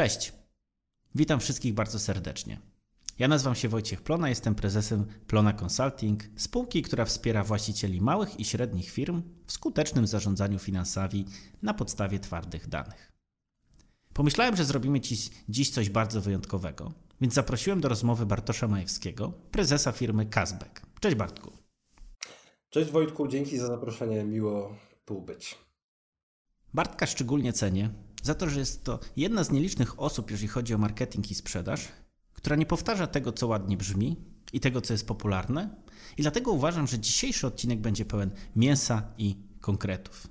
Cześć. Witam wszystkich bardzo serdecznie. Ja nazywam się Wojciech Plona, jestem prezesem Plona Consulting, spółki, która wspiera właścicieli małych i średnich firm w skutecznym zarządzaniu finansami na podstawie twardych danych. Pomyślałem, że zrobimy dziś, dziś coś bardzo wyjątkowego, więc zaprosiłem do rozmowy Bartosza Majewskiego, prezesa firmy Kazbek. Cześć Bartku. Cześć Wojtku, dzięki za zaproszenie, miło tu być. Bartka szczególnie cenię za to, że jest to jedna z nielicznych osób, jeżeli chodzi o marketing i sprzedaż, która nie powtarza tego, co ładnie brzmi i tego, co jest popularne. I dlatego uważam, że dzisiejszy odcinek będzie pełen mięsa i konkretów.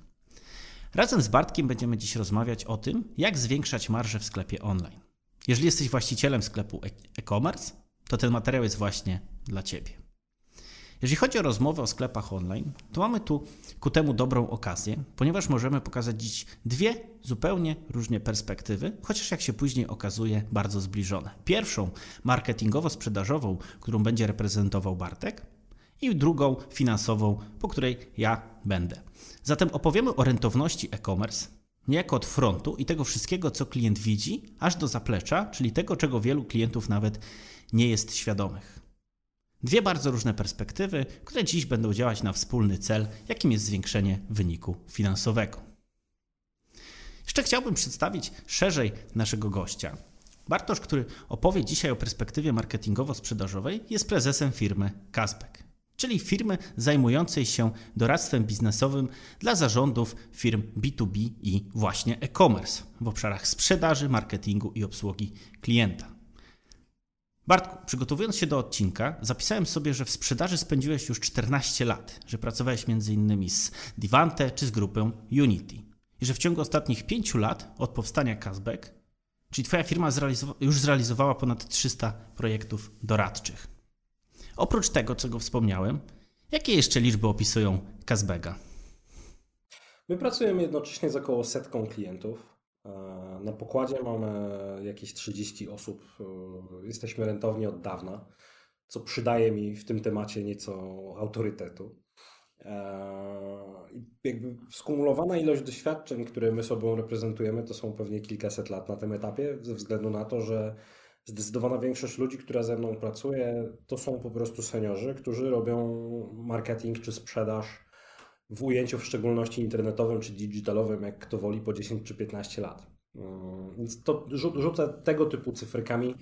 Razem z Bartkiem będziemy dziś rozmawiać o tym, jak zwiększać marżę w sklepie online. Jeżeli jesteś właścicielem sklepu e-commerce, to ten materiał jest właśnie dla Ciebie. Jeżeli chodzi o rozmowę o sklepach online, to mamy tu ku temu dobrą okazję, ponieważ możemy pokazać dziś dwie zupełnie różne perspektywy, chociaż jak się później okazuje, bardzo zbliżone. Pierwszą marketingowo-sprzedażową, którą będzie reprezentował Bartek, i drugą finansową, po której ja będę. Zatem opowiemy o rentowności e-commerce, niejako od frontu i tego wszystkiego, co klient widzi, aż do zaplecza, czyli tego, czego wielu klientów nawet nie jest świadomych. Dwie bardzo różne perspektywy, które dziś będą działać na wspólny cel, jakim jest zwiększenie wyniku finansowego. Jeszcze chciałbym przedstawić szerzej naszego gościa. Bartosz, który opowie dzisiaj o perspektywie marketingowo-sprzedażowej, jest prezesem firmy Kazbek, czyli firmy zajmującej się doradztwem biznesowym dla zarządów firm B2B i właśnie e-commerce w obszarach sprzedaży, marketingu i obsługi klienta. Bartku, przygotowując się do odcinka, zapisałem sobie, że w sprzedaży spędziłeś już 14 lat, że pracowałeś m.in. z Divante czy z grupą Unity. I że w ciągu ostatnich 5 lat od powstania Kazbek, czyli Twoja firma zrealizowa już zrealizowała ponad 300 projektów doradczych. Oprócz tego, czego wspomniałem, jakie jeszcze liczby opisują Kazbega? My pracujemy jednocześnie z około setką klientów. Na pokładzie mamy jakieś 30 osób. Jesteśmy rentowni od dawna, co przydaje mi w tym temacie nieco autorytetu. I jakby skumulowana ilość doświadczeń, które my sobą reprezentujemy, to są pewnie kilkaset lat na tym etapie, ze względu na to, że zdecydowana większość ludzi, która ze mną pracuje, to są po prostu seniorzy, którzy robią marketing czy sprzedaż w ujęciu w szczególności internetowym czy digitalowym, jak kto woli, po 10 czy 15 lat. Mm, więc to rzucę tego typu cyfrykami.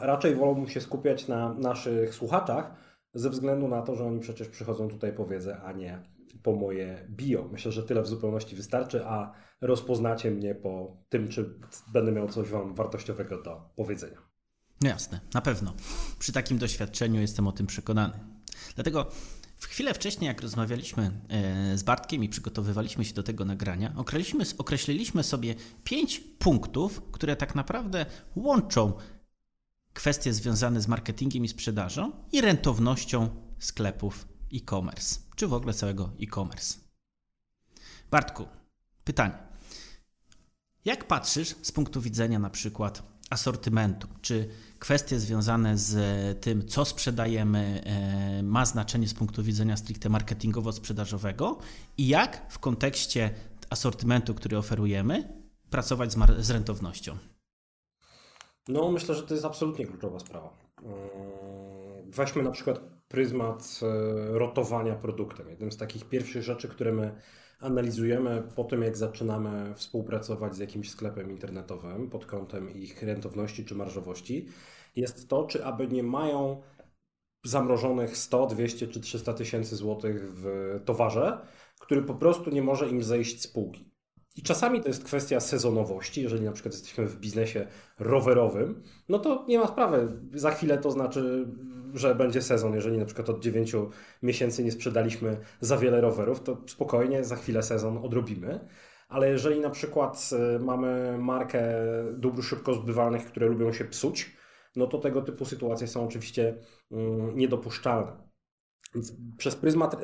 Raczej wolałbym się skupiać na naszych słuchaczach, ze względu na to, że oni przecież przychodzą tutaj po wiedzę, a nie po moje bio. Myślę, że tyle w zupełności wystarczy, a rozpoznacie mnie po tym, czy będę miał coś Wam wartościowego do powiedzenia. No jasne, na pewno. Przy takim doświadczeniu jestem o tym przekonany. Dlatego w chwilę wcześniej, jak rozmawialiśmy e, z Bartkiem i przygotowywaliśmy się do tego nagrania, określiliśmy, sobie pięć punktów, które tak naprawdę łączą kwestie związane z marketingiem i sprzedażą i rentownością sklepów e-commerce, czy w ogóle całego e-commerce. Bartku, pytanie. Jak patrzysz z punktu widzenia na przykład asortymentu? Czy kwestie związane z tym, co sprzedajemy, e, ma znaczenie z punktu widzenia stricte marketingowo-sprzedażowego i jak w kontekście asortymentu, który oferujemy, pracować z, z rentownością? No, myślę, że to jest absolutnie kluczowa sprawa. Mm, weźmy na przykład pryzmat e, rotowania produktem. Jednym z takich pierwszych rzeczy, które my analizujemy po tym, jak zaczynamy współpracować z jakimś sklepem internetowym pod kątem ich rentowności czy marżowości, jest to, czy aby nie mają zamrożonych 100, 200 czy 300 tysięcy złotych w towarze, który po prostu nie może im zejść z półki. I czasami to jest kwestia sezonowości. Jeżeli na przykład jesteśmy w biznesie rowerowym, no to nie ma sprawy. Za chwilę to znaczy że będzie sezon. Jeżeli na przykład od 9 miesięcy nie sprzedaliśmy za wiele rowerów, to spokojnie za chwilę sezon odrobimy. Ale jeżeli na przykład y, mamy markę dóbr szybko zbywalnych, które lubią się psuć, no to tego typu sytuacje są oczywiście mm, niedopuszczalne. Więc przez pryzmat y,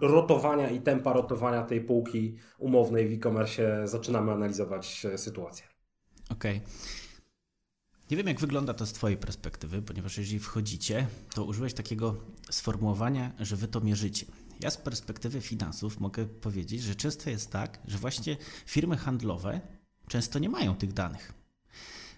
rotowania i tempa rotowania tej półki umownej w e-commerce zaczynamy analizować y, sytuację. Okej. Okay. Nie wiem, jak wygląda to z Twojej perspektywy, ponieważ jeżeli wchodzicie, to użyłeś takiego sformułowania, że Wy to mierzycie. Ja z perspektywy finansów mogę powiedzieć, że często jest tak, że właśnie firmy handlowe często nie mają tych danych.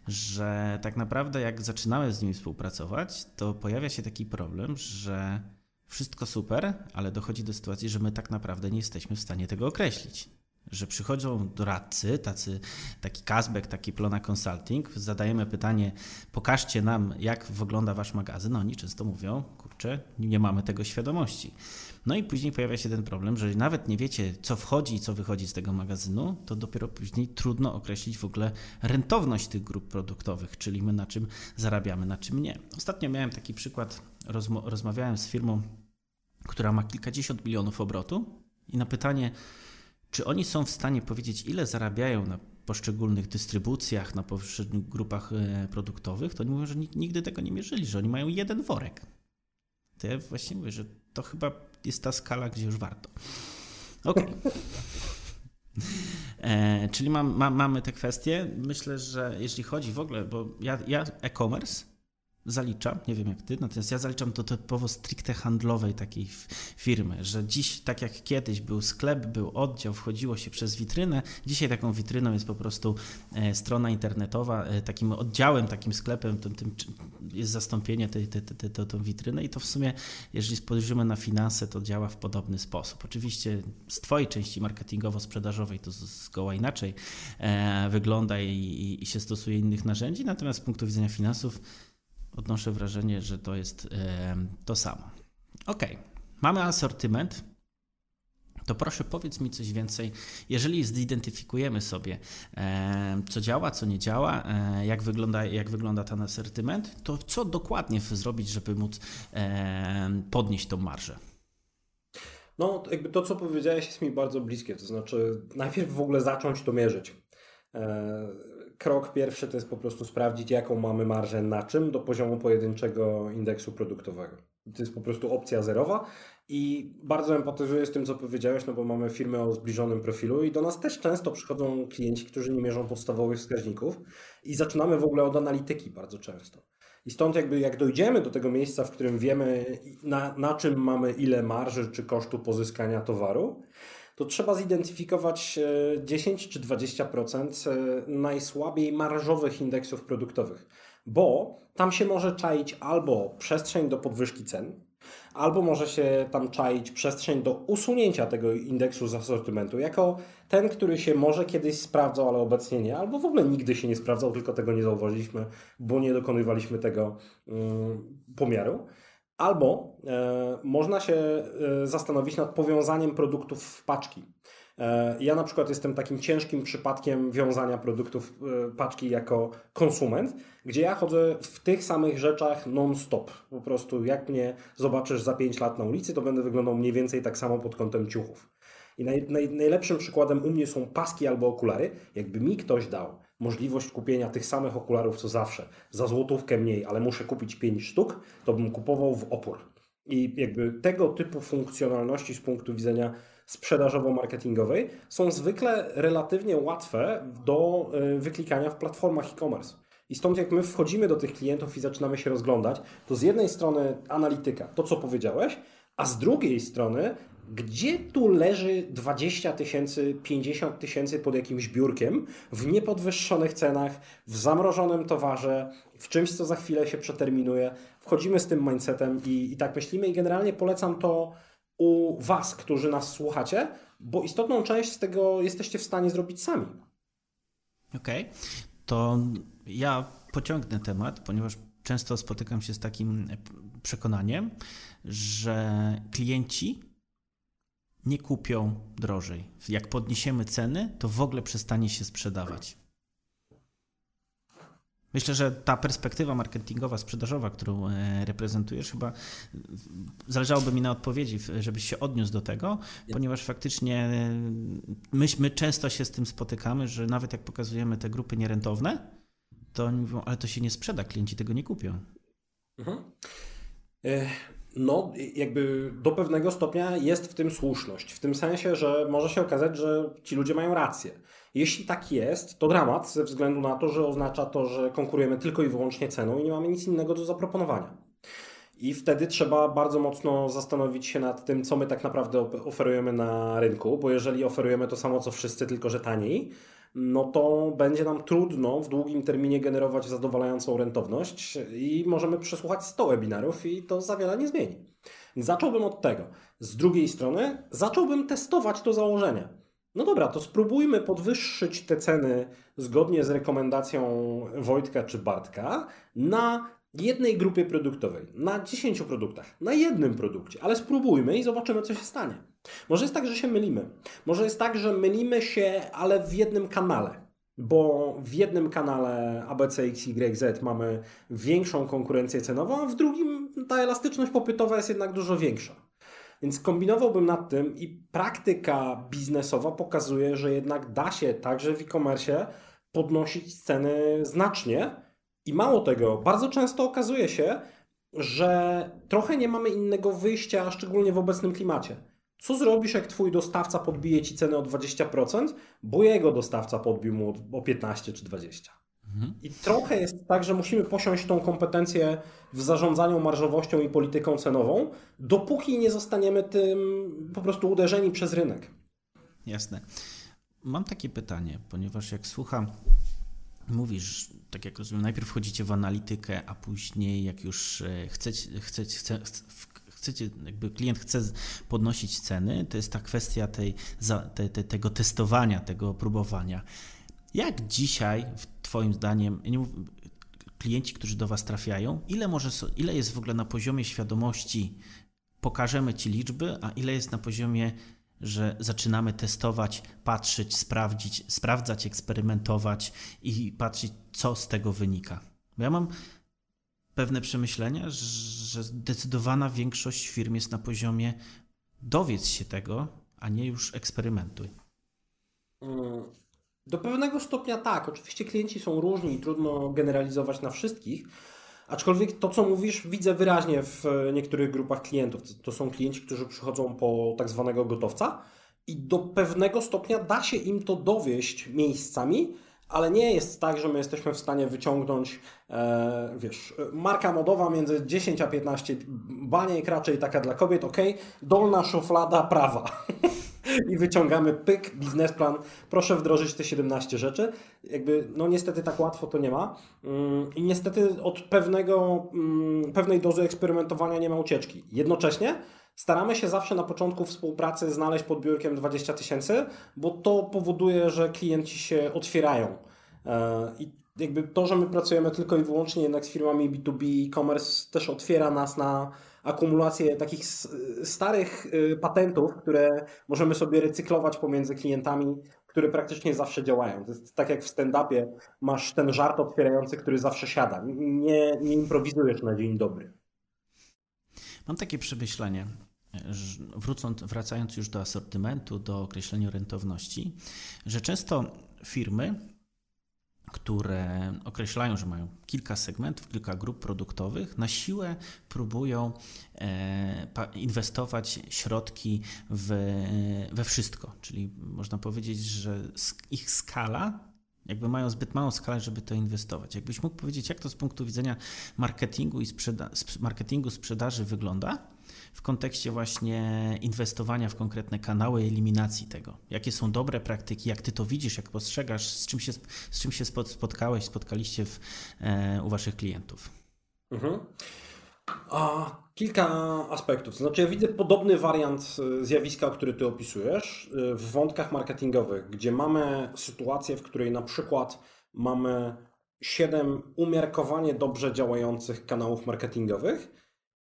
że tak naprawdę jak zaczynamy z nimi współpracować, to pojawia się taki problem, że wszystko super, ale dochodzi do sytuacji, że my tak naprawdę nie jesteśmy w stanie tego określić że przychodzą doradcy, tacy, taki Kazbek, taki Plona Consulting, zadajemy pytanie, pokażcie nam, jak wygląda wasz magazyn. Oni często mówią, kurczę, nie mamy tego świadomości. No i później pojawia się ten problem, że nawet nie wiecie, co wchodzi i co wychodzi z tego magazynu, to dopiero później trudno określić w ogóle rentowność tych grup produktowych, czyli my na czym zarabiamy, na czym nie. Ostatnio miałem taki przykład, rozmawiałem z firmą, która ma kilkadziesiąt milionów obrotu i na pytanie, czy oni są w stanie powiedzieć, ile zarabiają na poszczególnych dystrybucjach, na poszczególnych grupach e, produktowych, to oni mówią, że nigdy tego nie mierzyli, że oni mają jeden worek. To ja właśnie mówię, że to chyba jest ta skala, gdzie już warto. Okej. Okay. E, czyli mam, ma, mamy te kwestie. Myślę, że jeśli chodzi w ogóle, bo ja, ja e-commerce zaliczam, nie wiem jak ty, natomiast ja zaliczam do typowo stricte handlowej takiej firmy, że dziś, tak jak kiedyś był sklep, był oddział, wchodziło się przez witrynę, dzisiaj taką witryną jest po prostu e, strona internetowa, e, takim oddziałem, takim sklepem, tym, tym jest zastąpienie tej, tej, tej, tej, tą witrynę i to w sumie, jeżeli spojrzymy na finanse, to działa w podobny sposób. Oczywiście z twojej części marketingowo-sprzedażowej to zgoła inaczej e, wygląda i, i, i się stosuje innych narzędzi, natomiast z punktu widzenia finansów odnoszę wrażenie, że to jest to samo. Ok, mamy asortyment. To proszę powiedz mi coś więcej. Jeżeli zidentyfikujemy sobie, co działa, co nie działa, e, jak wygląda, jak wygląda ten asortyment, to co dokładnie zrobić, żeby móc podnieść tą marżę? No, jakby to, co powiedziałeś, jest mi bardzo bliskie. To znaczy, najpierw w ogóle zacząć to mierzyć. Krok pierwszy to jest po prostu sprawdzić, jaką mamy marżę na czym do poziomu pojedynczego indeksu produktowego. To jest po prostu opcja zerowa i bardzo empatyzuję z tym, co powiedziałeś, no bo mamy firmę o zbliżonym profilu i do nas też często przychodzą klienci, którzy nie mierzą podstawowych wskaźników i zaczynamy w ogóle od analityki bardzo często. I stąd jakby jak dojdziemy do tego miejsca, w którym wiemy na, na czym mamy ile marży czy kosztu pozyskania towaru, to trzeba zidentyfikować 10 e, czy 20% e, najsłabiej marżowych indeksów produktowych, bo tam się może czaić albo przestrzeń do podwyżki cen, albo może się tam czaić przestrzeń do usunięcia tego indeksu z asortymentu, jako ten, który się może kiedyś sprawdzał, ale obecnie nie, albo w ogóle nigdy się nie sprawdzał, tylko tego nie zauważyliśmy, bo nie dokonywaliśmy tego um, pomiaru. Albo e, można się e, zastanowić nad powiązaniem produktów w paczki. E, ja na przykład jestem takim ciężkim przypadkiem wiązania produktów paczki jako konsument, gdzie ja chodzę w tych samych rzeczach non-stop. Po prostu jak mnie zobaczysz za 5 lat na ulicy, to będę wyglądał mniej więcej tak samo pod kątem ciuchów. I naj, naj, najlepszym przykładem u mnie są paski albo okulary. Jakby mi ktoś dał możliwość kupienia tych samych okularów co zawsze, za złotówkę mniej, ale muszę kupić 5 sztuk, to bym kupował w opór. I jakby tego typu funkcjonalności z punktu widzenia sprzedażowo-marketingowej są zwykle relatywnie łatwe do y, wyklikania w platformach e-commerce. I stąd jak my wchodzimy do tych klientów i zaczynamy się rozglądać, to z jednej strony analityka, to co powiedziałeś, a z drugiej strony gdzie tu leży 20 tysięcy, 50 tysięcy pod jakimś biurkiem w niepodwyższonych cenach, w zamrożonym towarze, w czymś, co za chwilę się przeterminuje. Wchodzimy z tym mindsetem i, i tak myślimy i generalnie polecam to u Was, którzy nas słuchacie, bo istotną część z tego jesteście w stanie zrobić sami. Okej, okay. to ja pociągnę temat, ponieważ często spotykam się z takim przekonaniem, że klienci nie kupią drożej. Jak podniesiemy ceny, to w ogóle przestanie się sprzedawać. Myślę, że ta perspektywa marketingowa, sprzedażowa, którą e, reprezentujesz, chyba zależałoby mi na odpowiedzi, żebyś się odniósł do tego, ponieważ faktycznie e, my, my często się z tym spotykamy, że nawet jak pokazujemy te grupy nierentowne, to oni mówią, ale to się nie sprzeda, klienci tego nie kupią. Mhm. No, jakby do pewnego stopnia jest w tym słuszność. W tym sensie, że może się okazać, że ci ludzie mają rację. Jeśli tak jest, to dramat ze względu na to, że oznacza to, że konkurujemy tylko i wyłącznie ceną i nie mamy nic innego do zaproponowania. I wtedy trzeba bardzo mocno zastanowić się nad tym, co my tak naprawdę oferujemy na rynku, bo jeżeli oferujemy to samo co wszyscy, tylko że taniej, no to będzie nam trudno w długim terminie generować zadowalającą rentowność i możemy przesłuchać 100 webinarów i to za wiele nie zmieni. Zacząłbym od tego. Z drugiej strony zacząłbym testować to założenie. No dobra, to spróbujmy podwyższyć te ceny zgodnie z rekomendacją Wojtka czy Bartka na jednej grupie produktowej, na 10 produktach, na jednym produkcie, ale spróbujmy i zobaczymy, co się stanie. Może jest tak, że się mylimy. Może jest tak, że mylimy się, ale w jednym kanale. Bo w jednym kanale ABCXYZ mamy większą konkurencję cenową, a w drugim ta elastyczność popytowa jest jednak dużo większa. Więc kombinowałbym nad tym i praktyka biznesowa pokazuje, że jednak da się także w e-commerce podnosić ceny znacznie. I mało tego, bardzo często okazuje się, że trochę nie mamy innego wyjścia, szczególnie w obecnym klimacie. Co zrobisz, jak twój dostawca podbije ci cenę o 20%, bo jego dostawca podbił mu o 15 czy 20? Mhm. I trochę jest tak, że musimy posiąść tą kompetencję w zarządzaniu marżowością i polityką cenową, dopóki nie zostaniemy tym po prostu uderzeni przez rynek. Jasne. Mam takie pytanie, ponieważ jak słucham, mówisz, tak jak rozumiem, najpierw wchodzicie w analitykę, a później jak już e, chcecie, chcecie, chcecie, chcecie, jakby klient chce podnosić ceny, to jest ta kwestia tej, te, te, tego testowania, tego próbowania. Jak dzisiaj, Twoim zdaniem, klienci, którzy do Was trafiają, ile, może, ile jest w ogóle na poziomie świadomości, pokażemy Ci liczby, a ile jest na poziomie, że zaczynamy testować, patrzeć, sprawdzić, sprawdzać, eksperymentować i patrzeć, co z tego wynika? Bo ja mam pewne przemyślenia, że zdecydowana większość firm jest na poziomie dowiedz się tego, a nie już eksperymentuj. Mm, do pewnego stopnia tak. Oczywiście klienci są różni i trudno generalizować na wszystkich. Aczkolwiek to, co mówisz, widzę wyraźnie w niektórych grupach klientów. To są klienci, którzy przychodzą po tak zwanego gotowca i do pewnego stopnia da się im to dowieść miejscami, ale nie jest tak, że my jesteśmy w stanie wyciągnąć, e, wiesz, marka modowa między 10 a 15 baniek, raczej taka dla kobiet, ok, dolna szuflada prawa. I wyciągamy pyk, biznesplan, proszę wdrożyć te 17 rzeczy. Jakby, no niestety tak łatwo to nie ma. Mm, I niestety od pewnego, mm, pewnej dozy eksperymentowania nie ma ucieczki. Jednocześnie Staramy się zawsze na początku współpracy znaleźć pod biurkiem 20 tysięcy, bo to powoduje, że klienci się otwierają. E, I jakby to, że my pracujemy tylko i wyłącznie jednak z firmami B2B e-commerce też otwiera nas na akumulację takich starych y, patentów, które możemy sobie recyklować pomiędzy klientami, które praktycznie zawsze działają. To jest tak jak w stand-upie, masz ten żart otwierający, który zawsze siada. Nie, nie improwizujesz na dzień dobry. Mam takie przemyślenie, wrócąc, wracając już do asortymentu, do określenia rentowności, że często firmy, które określają, że mają kilka segmentów, kilka grup produktowych, na siłę próbują e, inwestować środki w, we wszystko. Czyli można powiedzieć, że ich skala jakby mają zbyt małą skalę, żeby to inwestować. Jakbyś mógł powiedzieć, jak to z punktu widzenia marketingu i sprzeda marketingu sprzedaży wygląda w kontekście właśnie inwestowania w konkretne kanały i eliminacji tego? Jakie są dobre praktyki? Jak ty to widzisz, jak postrzegasz? Z czym się, z czym się spotkałeś, spotkaliście w, e, u waszych klientów? Mhm. A, kilka aspektów. Znaczy, ja widzę podobny wariant e, zjawiska, który ty opisujesz e, w wątkach marketingowych, gdzie mamy sytuację, w której na przykład mamy siedem umiarkowanie dobrze działających kanałów marketingowych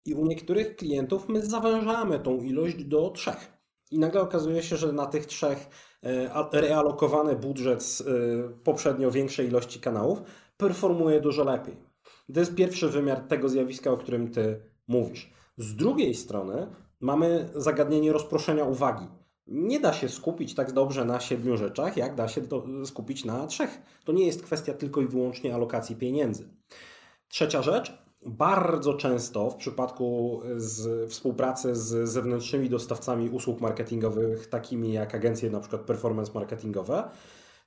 i u niektórych klientów my zawężamy tą ilość do trzech. I nagle okazuje się, że na tych trzech e, realokowany budżet z poprzednio większej ilości kanałów performuje dużo lepiej. To jest pierwszy wymiar tego zjawiska, o którym ty mówisz. Z drugiej strony mamy zagadnienie rozproszenia uwagi. Nie da się skupić tak dobrze na siedmiu rzeczach, jak da się skupić na trzech. To nie jest kwestia tylko i wyłącznie alokacji pieniędzy. Trzecia rzecz. Bardzo często w przypadku z współpracy z zewnętrznymi dostawcami usług marketingowych, takimi jak agencje na przykład performance marketingowe,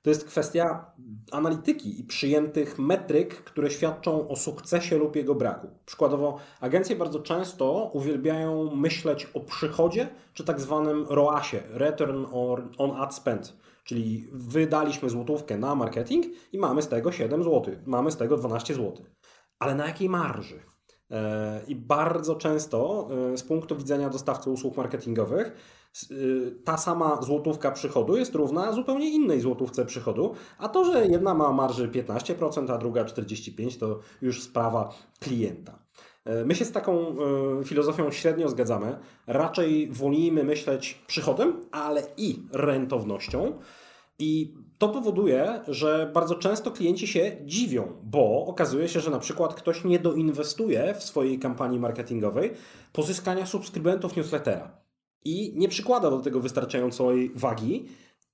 To jest kwestia analityki i przyjętych metryk, które świadczą o sukcesie lub jego braku. Przykładowo, agencje bardzo często uwielbiają myśleć o przychodzie, czy tak zwanym ROASie, Return on Ad Spend. Czyli wydaliśmy złotówkę na marketing i mamy z tego 7 zł, mamy z tego 12 zł. Ale na jakiej marży? E, I bardzo często e, z punktu widzenia dostawcy usług marketingowych Y, ta sama złotówka przychodu jest równa zupełnie innej złotówce przychodu, a to, że jedna ma marży 15%, a druga 45%, to już sprawa klienta. My się z taką filozofią średnio zgadzamy. Raczej wolimy myśleć przychodem, ale i rentownością. I to powoduje, że bardzo często klienci się dziwią, bo okazuje się, że na przykład ktoś nie doinwestuje w swojej kampanii marketingowej pozyskania subskrybentów newslettera i nie przykłada do tego wystarczającej wagi,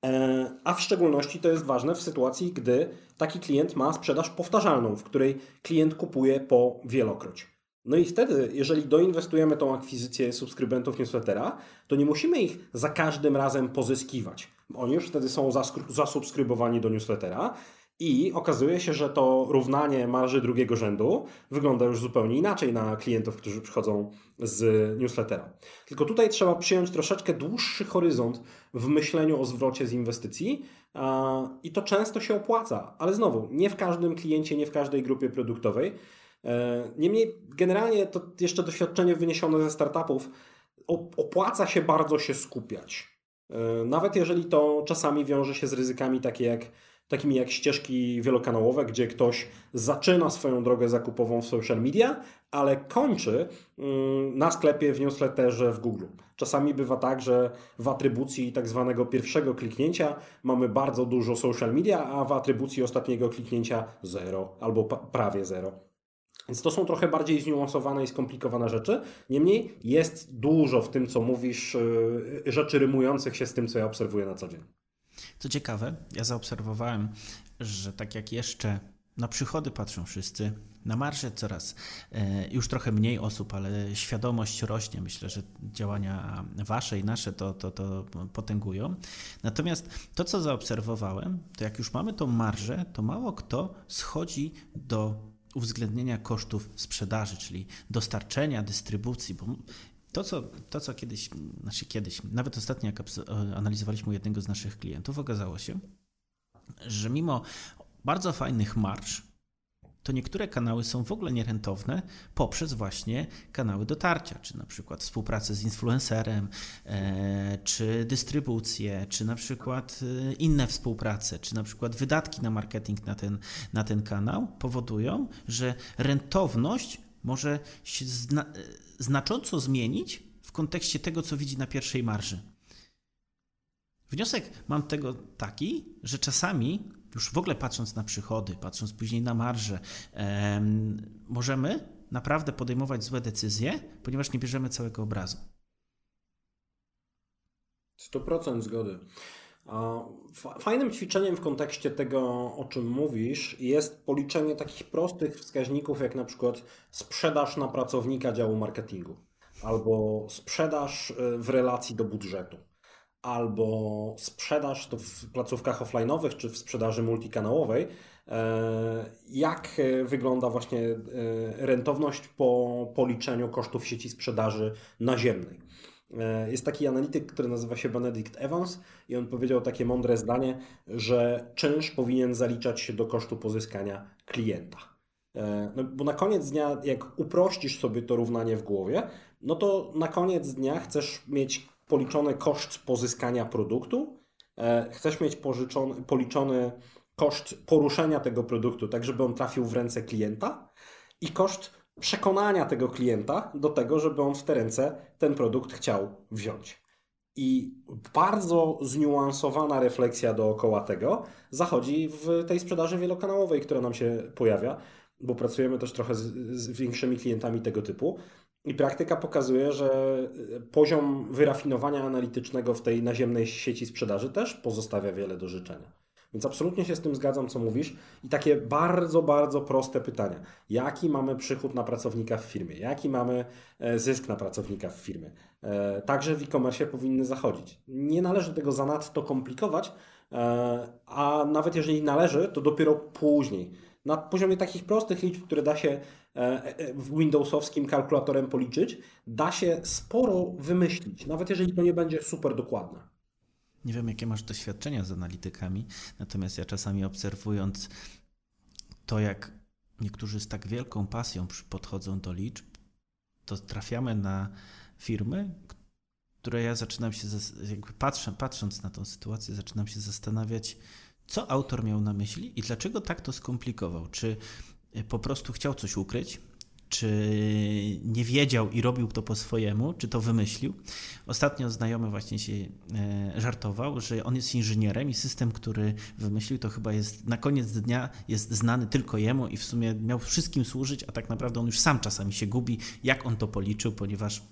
e, a w szczególności to jest ważne w sytuacji, gdy taki klient ma sprzedaż powtarzalną, w której klient kupuje po wielokroć. No i wtedy, jeżeli doinwestujemy tą akwizycję subskrybentów newslettera, to nie musimy ich za każdym razem pozyskiwać. Oni już wtedy są zasubskrybowani do newslettera i okazuje się, że to równanie marży drugiego rzędu wygląda już zupełnie inaczej na klientów, którzy przychodzą z newslettera. Tylko tutaj trzeba przyjąć troszeczkę dłuższy horyzont w myśleniu o zwrocie z inwestycji i to często się opłaca, ale znowu, nie w każdym kliencie, nie w każdej grupie produktowej. E, niemniej, generalnie to jeszcze doświadczenie wyniesione ze startupów opłaca się bardzo się skupiać. E, nawet jeżeli to czasami wiąże się z ryzykami takie jak takimi jak ścieżki wielokanałowe, gdzie ktoś zaczyna swoją drogę zakupową w social media, ale kończy mm, na sklepie, w newsletterze, w Google. Czasami bywa tak, że w atrybucji tak zwanego pierwszego kliknięcia mamy bardzo dużo social media, a w atrybucji ostatniego kliknięcia zero albo prawie zero. Więc to są trochę bardziej zniuansowane i skomplikowane rzeczy. Niemniej jest dużo w tym, co mówisz, y, rzeczy rymujących się z tym, co ja obserwuję na co dzień. Co ciekawe, ja zaobserwowałem, że tak jak jeszcze na przychody patrzą wszyscy, na marże coraz e, już trochę mniej osób, ale świadomość rośnie. Myślę, że działania wasze i nasze to, to, to potęgują. Natomiast to, co zaobserwowałem, to jak już mamy tą marżę, to mało kto schodzi do uwzględnienia kosztów sprzedaży, czyli dostarczenia, dystrybucji, bo to co, to, co kiedyś, znaczy kiedyś, nawet ostatnio, jak analizowaliśmy jednego z naszych klientów, okazało się, że mimo bardzo fajnych marsz, to niektóre kanały są w ogóle nierentowne poprzez właśnie kanały dotarcia, czy na przykład współpracę z influencerem, e, czy dystrybucję, czy na przykład e, inne współprace, czy na przykład wydatki na marketing na ten, na ten kanał powodują, że rentowność może się zna znacząco zmienić w kontekście tego, co widzi na pierwszej marży. Wniosek mam tego taki, że czasami, już w ogóle patrząc na przychody, patrząc później na marże, em, możemy naprawdę podejmować złe decyzje, ponieważ nie bierzemy całego obrazu. 100% zgody. Fajnym ćwiczeniem w kontekście tego, o czym mówisz, jest policzenie takich prostych wskaźników, jak na przykład sprzedaż na pracownika działu marketingu, albo sprzedaż e, w relacji do budżetu, albo sprzedaż to w placówkach offline'owych czy w sprzedaży multikanałowej. E, jak wygląda właśnie e, rentowność po policzeniu kosztów sieci sprzedaży naziemnej? E, jest taki analityk, który nazywa się Benedict Evans i on powiedział takie mądre zdanie, że czynsz powinien zaliczać się do kosztu pozyskania klienta. E, no, bo na koniec dnia, jak uprościsz sobie to równanie w głowie, no to na koniec dnia chcesz mieć policzony koszt pozyskania produktu, e, chcesz mieć policzony koszt poruszenia tego produktu, tak żeby on trafił w ręce klienta i koszt przekonania tego klienta do tego, żeby on w te ręce ten produkt chciał wziąć. I bardzo zniuansowana refleksja dookoła tego zachodzi w tej sprzedaży wielokanałowej, która nam się pojawia, bo pracujemy też trochę z, z większymi klientami tego typu. I praktyka pokazuje, że poziom wyrafinowania analitycznego w tej naziemnej sieci sprzedaży też pozostawia wiele do życzenia. Więc absolutnie się z tym zgadzam, co mówisz. I takie bardzo, bardzo proste pytania. Jaki mamy przychód na pracownika w firmie? Jaki mamy e, zysk na pracownika w firmie? E, także w e-commerce powinny zachodzić. Nie należy tego zanadto komplikować, a nawet jeżeli należy, to dopiero później. Na poziomie takich prostych liczb, które da się Windowsowskim kalkulatorem policzyć, da się sporo wymyślić, nawet jeżeli to nie będzie super dokładne. Nie wiem, jakie masz doświadczenia z analitykami, natomiast ja czasami obserwując to, jak niektórzy z tak wielką pasją podchodzą do liczb, to trafiamy na firmy, które ja zaczynam się, jakby patrzę, patrząc na tą sytuację, zaczynam się zastanawiać, co autor miał na myśli i dlaczego tak to skomplikował. Czy po prostu chciał coś ukryć, czy nie wiedział i robił to po swojemu, czy to wymyślił. Ostatnio znajomy właśnie się e, żartował, że on jest inżynierem i system, który wymyślił, to chyba jest na koniec dnia jest znany tylko jemu i w sumie miał wszystkim służyć, a tak naprawdę on już sam czasami się gubi, jak on to policzył, ponieważ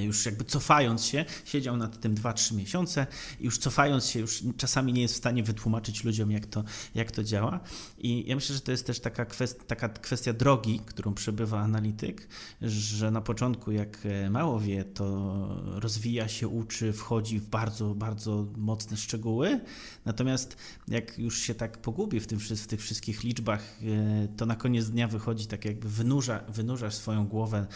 już jakby cofając się, siedział nad tym 2-3 miesiące już cofając się, już czasami nie jest w stanie wytłumaczyć ludziom, jak to, jak to działa. I ja myślę, że to jest też taka kwestia, taka kwestia drogi, którą przebywa analityk, że na początku, jak e, mało wie, to rozwija się, uczy, wchodzi w bardzo, bardzo mocne szczegóły. Natomiast jak już się tak pogubi w, tym, w tych wszystkich liczbach, e, to na koniec dnia wychodzi tak jakby wynurza, wynurzasz swoją głowę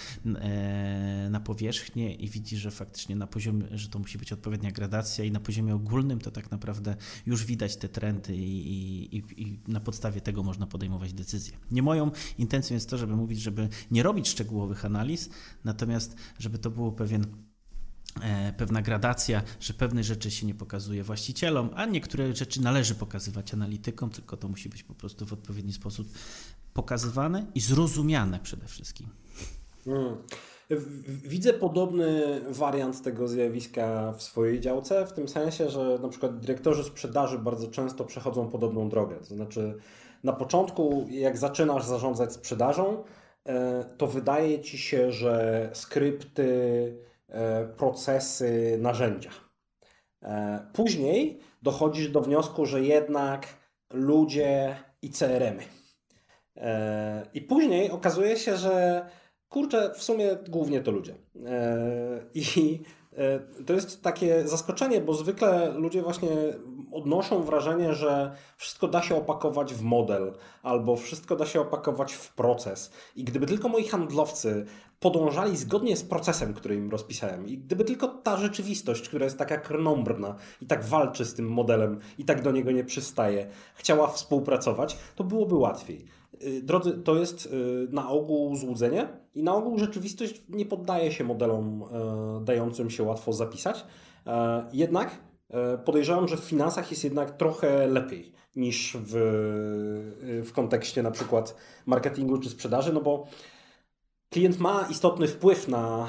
na powierzchnię powierzchnię i widzi, że faktycznie na poziomie, że to musi być odpowiednia gradacja i na poziomie ogólnym to tak naprawdę już widać te trendy i, i, i na podstawie tego można podejmować decyzje. Nie moją intencją jest to, żeby mówić, żeby nie robić szczegółowych analiz, natomiast żeby to było pewien e, pewna gradacja, że pewne rzeczy się nie pokazuje właścicielom, a niektóre rzeczy należy pokazywać analitykom, tylko to musi być po prostu w odpowiedni sposób pokazywane i zrozumiane przede wszystkim. Hmm. Widzę podobny wariant tego zjawiska w swojej działce, w tym sensie, że na przykład dyrektorzy sprzedaży bardzo często przechodzą podobną drogę. To znaczy, na początku, jak zaczynasz zarządzać sprzedażą, e, to wydaje ci się, że skrypty, e, procesy, narzędzia. E, później dochodzisz do wniosku, że jednak ludzie i CRM-y. I później okazuje się, że Kurczę, w sumie głównie to ludzie. E, I e, to jest takie zaskoczenie, bo zwykle ludzie właśnie odnoszą wrażenie, że wszystko da się opakować w model, albo wszystko da się opakować w proces. I gdyby tylko moi handlowcy podążali zgodnie z procesem, który im rozpisałem, i gdyby tylko ta rzeczywistość, która jest taka krnąbrna i tak walczy z tym modelem i tak do niego nie przystaje, chciała współpracować, to byłoby łatwiej. Y, drodzy, to jest y, na ogół złudzenie i na ogół rzeczywistość nie poddaje się modelom e, dającym się łatwo zapisać. E, jednak e, podejrzewam, że w finansach jest jednak trochę lepiej niż w, w kontekście na przykład marketingu czy sprzedaży, no bo klient ma istotny wpływ na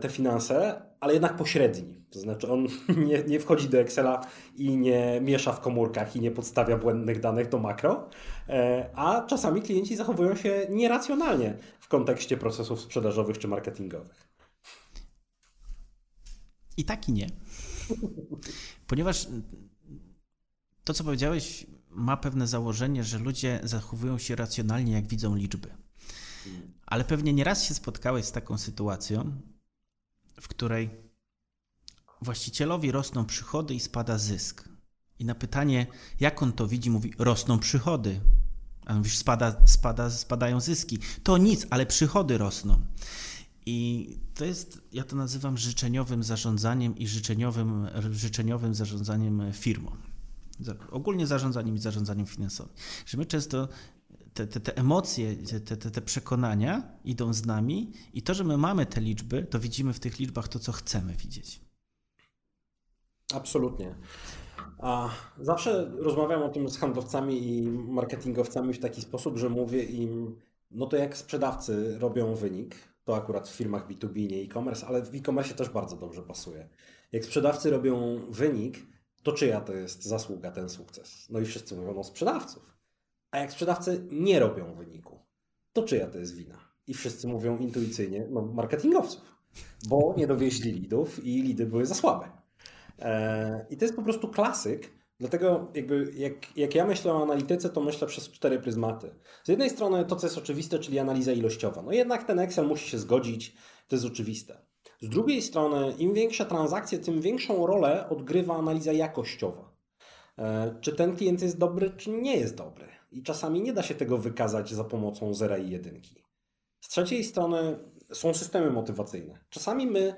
te finanse, ale jednak pośredni. To znaczy on nie, nie wchodzi do Excela i nie miesza w komórkach i nie podstawia błędnych danych do makro, e, a czasami klienci zachowują się nieracjonalnie w kontekście procesów sprzedażowych czy marketingowych. I tak i nie. Ponieważ to, co powiedziałeś, ma pewne założenie, że ludzie zachowują się racjonalnie, jak widzą liczby. Ale pewnie nieraz się spotkałeś z taką sytuacją, w której właścicielowi rosną przychody i spada zysk. I na pytanie, jak on to widzi, mówi: rosną przychody. A mówisz, spada, spada, spadają zyski. To nic, ale przychody rosną. I to jest, ja to nazywam życzeniowym zarządzaniem i życzeniowym, życzeniowym zarządzaniem firmą. Ogólnie zarządzaniem i zarządzaniem finansowym. Że my często te, te, te emocje, te, te, te przekonania idą z nami i to, że my mamy te liczby, to widzimy w tych liczbach to, co chcemy widzieć. Absolutnie. Zawsze rozmawiam o tym z handlowcami i marketingowcami w taki sposób, że mówię im, no to jak sprzedawcy robią wynik, to akurat w firmach B2B, nie e-commerce, ale w e-commerce też bardzo dobrze pasuje. Jak sprzedawcy robią wynik, to czyja to jest zasługa ten sukces? No i wszyscy mówią, no sprzedawców. A jak sprzedawcy nie robią wyniku, to czyja to jest wina? I wszyscy mówią intuicyjnie, no marketingowców, bo nie dowieźli lidów i lidy były za słabe. E, I to jest po prostu klasyk, dlatego jakby jak, jak ja myślę o analityce, to myślę przez cztery pryzmaty. Z jednej strony to, co jest oczywiste, czyli analiza ilościowa. No jednak ten Excel musi się zgodzić, to jest oczywiste. Z drugiej strony, im większe transakcje, tym większą rolę odgrywa analiza jakościowa. e, czy ten klient jest dobry, czy nie jest dobry. I czasami nie da się tego wykazać za pomocą zera i jedynki. Z trzeciej strony są systemy motywacyjne. Czasami my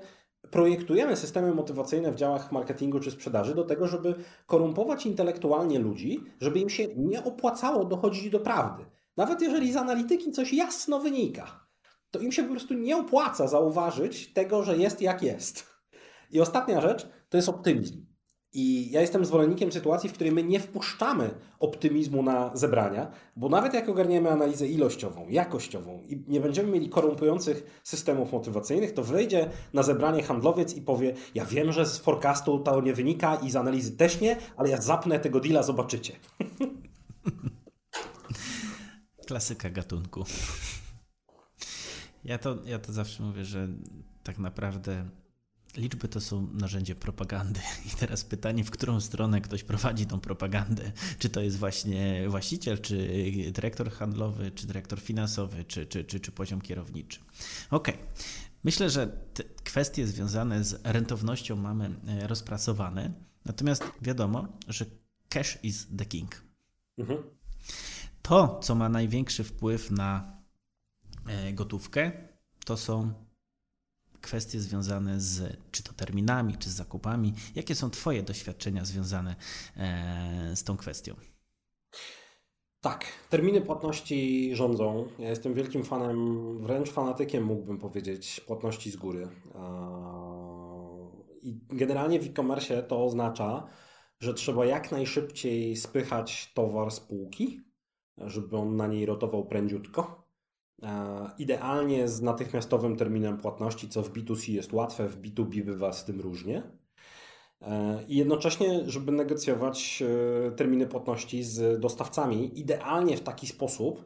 projektujemy systemy motywacyjne w działach marketingu czy sprzedaży do tego, żeby korumpować intelektualnie ludzi, żeby im się nie opłacało dochodzić do prawdy. Nawet jeżeli z analityki coś jasno wynika, to im się po prostu nie opłaca zauważyć tego, że jest jak jest. I ostatnia rzecz to jest optymizm. I ja jestem zwolennikiem sytuacji, w której my nie wpuszczamy optymizmu na zebrania, bo nawet jak ogarniemy analizę ilościową, jakościową i nie będziemy mieli korumpujących systemów motywacyjnych, to wejdzie na zebranie handlowiec i powie: Ja wiem, że z forecastu to nie wynika i z analizy też nie, ale ja zapnę tego deala, zobaczycie. Klasyka gatunku. Ja to, ja to zawsze mówię, że tak naprawdę Liczby to są narzędzie propagandy. I teraz pytanie, w którą stronę ktoś prowadzi tą propagandę? Czy to jest właśnie właściciel, czy dyrektor handlowy, czy dyrektor finansowy, czy, czy, czy, czy poziom kierowniczy? Ok. Myślę, że te kwestie związane z rentownością mamy e, rozpracowane. Natomiast wiadomo, że cash is the king. Mhm. To, co ma największy wpływ na e, gotówkę, to są kwestie związane z czy to terminami, czy z zakupami. Jakie są Twoje doświadczenia związane e, z tą kwestią? Tak, terminy płatności rządzą. Ja jestem wielkim fanem, wręcz fanatykiem mógłbym powiedzieć, płatności z góry. I generalnie w e-commerce to oznacza, że trzeba jak najszybciej spychać towar z półki, żeby on na niej rotował prędziutko idealnie z natychmiastowym terminem płatności, co w B2C jest łatwe, w B2B bywa z tym różnie. E, I jednocześnie, żeby negocjować e, terminy płatności z dostawcami, idealnie w taki sposób,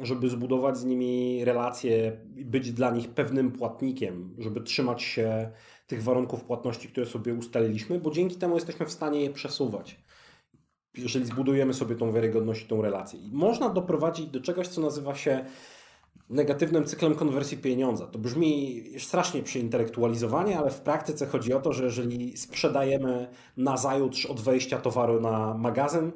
żeby zbudować z nimi relacje być dla nich pewnym płatnikiem, żeby trzymać się tych warunków płatności, które sobie ustaliliśmy, bo dzięki temu jesteśmy w stanie je przesuwać. Jeżeli zbudujemy sobie tą wiarygodność i tą relację. Można doprowadzić do czegoś, co nazywa się negatywnym cyklem konwersji pieniądza. To brzmi strasznie przeintelektualizowanie, ale w praktyce chodzi o to, że jeżeli sprzedajemy na zajutrz od wejścia towaru na magazyn, e,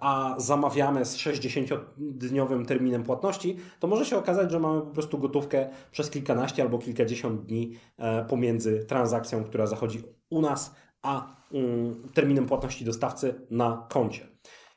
a zamawiamy z 60-dniowym terminem płatności, to może się okazać, że mamy po prostu gotówkę przez kilkanaście albo kilkadziesiąt dni e, pomiędzy transakcją, która zachodzi u nas, a mm, terminem płatności dostawcy na koncie.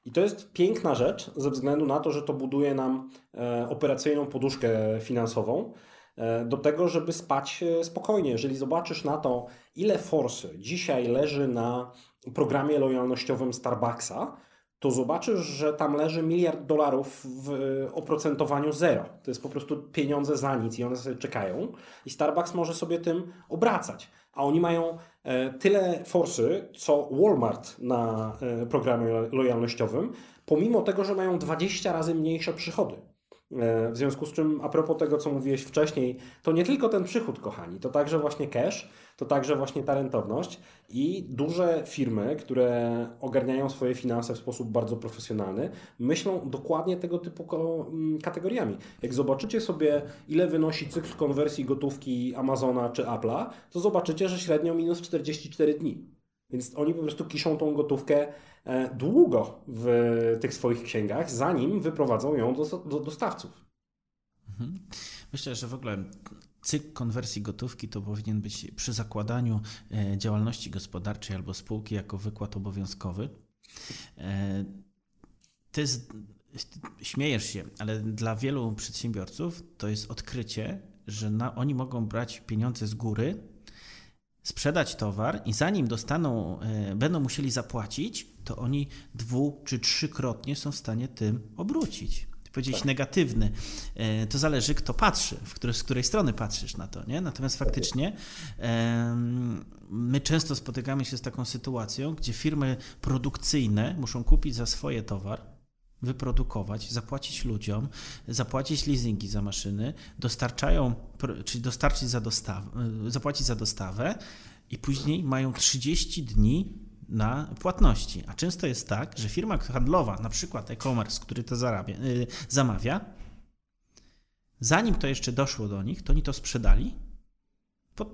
I to jest piękna rzecz ze względu na to, że to buduje nam e, operacyjną poduszkę finansową e, do tego, żeby spać e, spokojnie. Jeżeli zobaczysz na to, ile forsy dzisiaj leży na programie lojalnościowym Starbucksa, to zobaczysz, że tam leży miliard dolarów w oprocentowaniu zero. To jest po prostu pieniądze za nic i one sobie czekają. I Starbucks może sobie tym obracać. A oni mają tyle forsy, co Walmart na e, programie lojalnościowym, pomimo tego, że mają 20 razy mniejsze przychody. E, w związku z czym, a propos tego, co mówiłeś wcześniej, to nie tylko ten przychód, kochani, to także właśnie cash, to także właśnie ta rentowność i duże firmy, które ogarniają swoje finanse w sposób bardzo profesjonalny, myślą dokładnie tego typu mm, kategoriami. Jak zobaczycie sobie, ile wynosi cykl konwersji gotówki Amazona czy Apple'a, to zobaczycie, że średnio minus 44 dni. Więc oni po prostu kiszą tą gotówkę e, długo w tych swoich księgach, zanim wyprowadzą ją do, do dostawców. Mhm. Myślę, że w ogóle cykl konwersji gotówki to powinien być przy zakładaniu e, działalności gospodarczej albo spółki jako wykład obowiązkowy. E, to jest, śmiejesz się, ale dla wielu przedsiębiorców to jest odkrycie, że na, oni mogą brać pieniądze z góry, sprzedać towar i zanim dostaną, e, będą musieli zapłacić, to oni dwu czy trzykrotnie są w stanie tym obrócić powiedzieć tak. negatywny. E, to zależy, kto patrzy, który, z której strony patrzysz na to. Nie? Natomiast faktycznie my często spotykamy się z taką sytuacją, gdzie firmy produkcyjne muszą kupić za swoje towar, wyprodukować, zapłacić ludziom, zapłacić leasingi za maszyny, dostarczają, czyli dostarczyć za dostawę, zapłacić za dostawę i później mają 30 dni na płatności. A często jest tak, że firma handlowa, na przykład e-commerce, który to zarabia, yy, zamawia, zanim to jeszcze doszło do nich, to oni to sprzedali.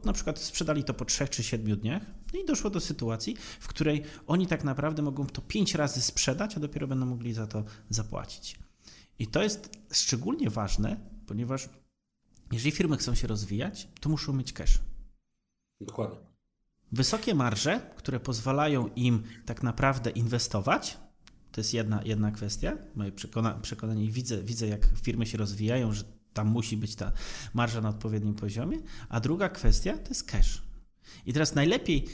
Na przykład sprzedali to po 3 czy 7 dniach, No i doszło do sytuacji, w której oni tak naprawdę mogą to pięć razy sprzedać, a dopiero będą mogli za to zapłacić. I to jest szczególnie ważne, ponieważ jeżeli firmy chcą się rozwijać, to muszą mieć cash. Dokładnie. Wysokie marże, które pozwalają im tak naprawdę inwestować, to jest jedna, jedna kwestia. Moje przekona, przekonanie, widzę, widzę, jak firmy się rozwijają, że tam musi być ta marża na odpowiednim poziomie. A druga kwestia to jest cash. I teraz najlepiej,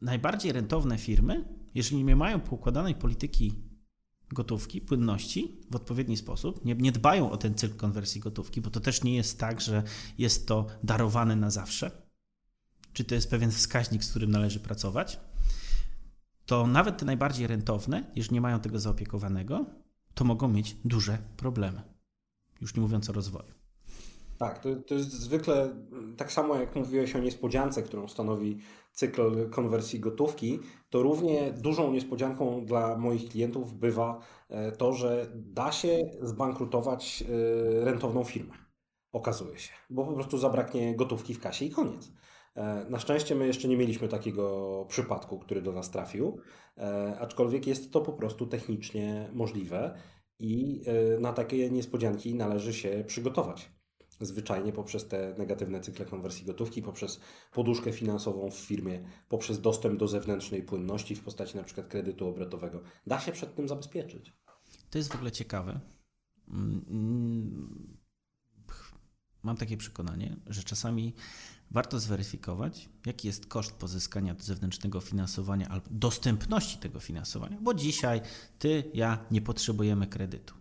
najbardziej rentowne firmy, jeżeli nie mają poukładanej polityki gotówki, płynności w odpowiedni sposób, nie, nie dbają o ten cykl konwersji gotówki, bo to też nie jest tak, że jest to darowane na zawsze, czy to jest pewien wskaźnik, z którym należy pracować, to nawet te najbardziej rentowne, jeżeli nie mają tego zaopiekowanego, to mogą mieć duże problemy. Już nie mówiąc o rozwoju. Tak, to, to jest zwykle tak samo jak mówiłeś o niespodziance, którą stanowi cykl konwersji gotówki, to równie dużą niespodzianką dla moich klientów bywa e, to, że da się zbankrutować e, rentowną firmę. Okazuje się, bo po prostu zabraknie gotówki w kasie i koniec. E, na szczęście my jeszcze nie mieliśmy takiego przypadku, który do nas trafił, aczkolwiek jest to po prostu technicznie możliwe i na takie niespodzianki należy się przygotować zwyczajnie poprzez te negatywne cykle konwersji gotówki, poprzez poduszkę finansową w firmie, poprzez dostęp do zewnętrznej płynności w postaci przykład kredytu obrotowego. Da się przed tym zabezpieczyć. To jest w ogóle ciekawe. Mm, mam takie przekonanie, że czasami warto zweryfikować, jaki jest koszt pozyskania zewnętrznego finansowania albo dostępności tego finansowania, bo dzisiaj ty, ja nie potrzebujemy kredytu.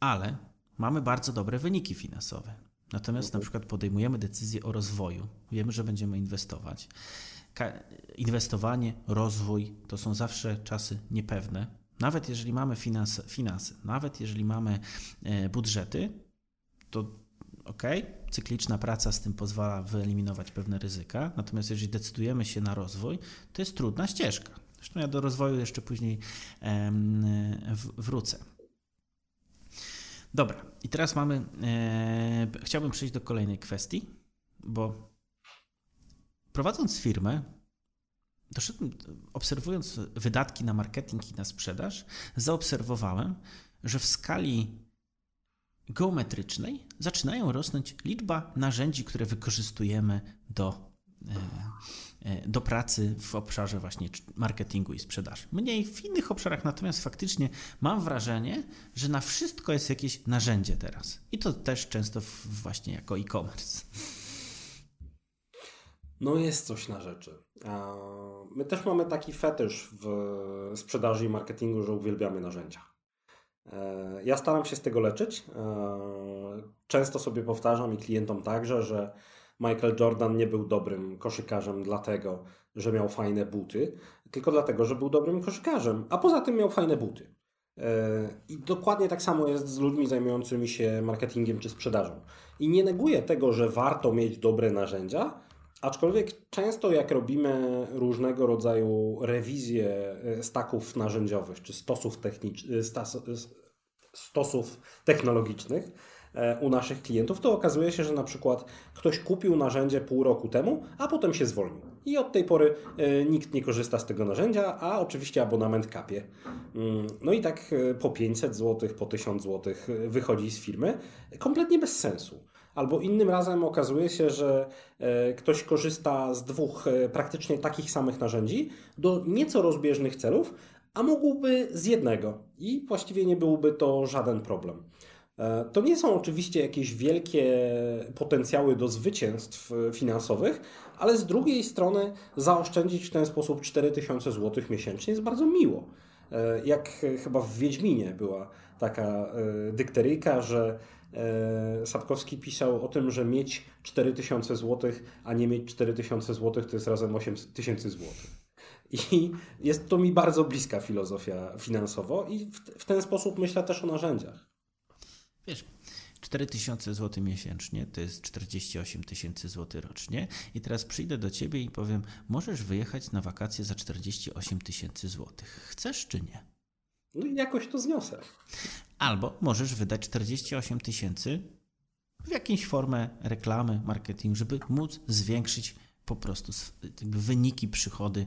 Ale mamy bardzo dobre wyniki finansowe. Natomiast na przykład podejmujemy decyzję o rozwoju, wiemy, że będziemy inwestować. Inwestowanie, rozwój to są zawsze czasy niepewne. Nawet jeżeli mamy finanse, finanse nawet jeżeli mamy e, budżety, to ok, cykliczna praca z tym pozwala wyeliminować pewne ryzyka. Natomiast jeżeli decydujemy się na rozwój, to jest trudna ścieżka. Zresztą ja do rozwoju jeszcze później wrócę. Dobra, i teraz mamy. E, chciałbym przejść do kolejnej kwestii, bo prowadząc firmę, doszedłem, obserwując wydatki na marketing i na sprzedaż, zaobserwowałem, że w skali geometrycznej zaczynają rosnąć liczba narzędzi, które wykorzystujemy do e, do pracy w obszarze właśnie marketingu i sprzedaży. Mniej w innych obszarach, natomiast faktycznie mam wrażenie, że na wszystko jest jakieś narzędzie teraz. I to też często właśnie jako e-commerce. No jest coś na rzeczy. My też mamy taki fetysz w sprzedaży i marketingu, że uwielbiamy narzędzia. E, ja staram się z tego leczyć. E, często sobie powtarzam i klientom także, że Michael Jordan nie był dobrym koszykarzem dlatego, że miał fajne buty, tylko dlatego, że był dobrym koszykarzem, a poza tym miał fajne buty. E, I dokładnie tak samo jest z ludźmi zajmującymi się marketingiem czy sprzedażą. I nie neguję tego, że warto mieć dobre narzędzia, aczkolwiek często jak robimy różnego rodzaju rewizje e, staków narzędziowych czy stosów, technicz- e, stosów technologicznych, u naszych klientów, to okazuje się, że na przykład ktoś kupił narzędzie pół roku temu, a potem się zwolnił. I od tej pory e, nikt nie korzysta z tego narzędzia, a oczywiście abonament kapie. Mm, no i tak e, po 500 zł, po 1000 zł wychodzi z firmy, kompletnie bez sensu. Albo innym razem okazuje się, że ktoś korzysta z dwóch praktycznie takich samych narzędzi do nieco rozbieżnych celów, a mógłby z jednego i właściwie nie byłby to żaden problem. E, to nie są oczywiście jakieś wielkie potencjały do zwycięstw finansowych, ale z drugiej strony zaoszczędzić w ten sposób 4000 zł miesięcznie jest bardzo miło. E, jak chyba w Wiedźminie była taka e, dykteryjka, że Sapkowski pisał o tym, że mieć 4000 zł, a nie mieć 4000 zł to jest razem 8000 zł. I jest to mi bardzo bliska filozofia finansowo i w ten sposób myślę też o narzędziach. Wiesz, 4000 zł miesięcznie to jest 48 tysięcy zł rocznie. I teraz przyjdę do ciebie i powiem: Możesz wyjechać na wakacje za 48 tysięcy złotych. Chcesz czy nie? No i jakoś to zniosę. Albo możesz wydać 48 tysięcy w jakąś formę reklamy, marketing, żeby móc zwiększyć po prostu wyniki, przychody,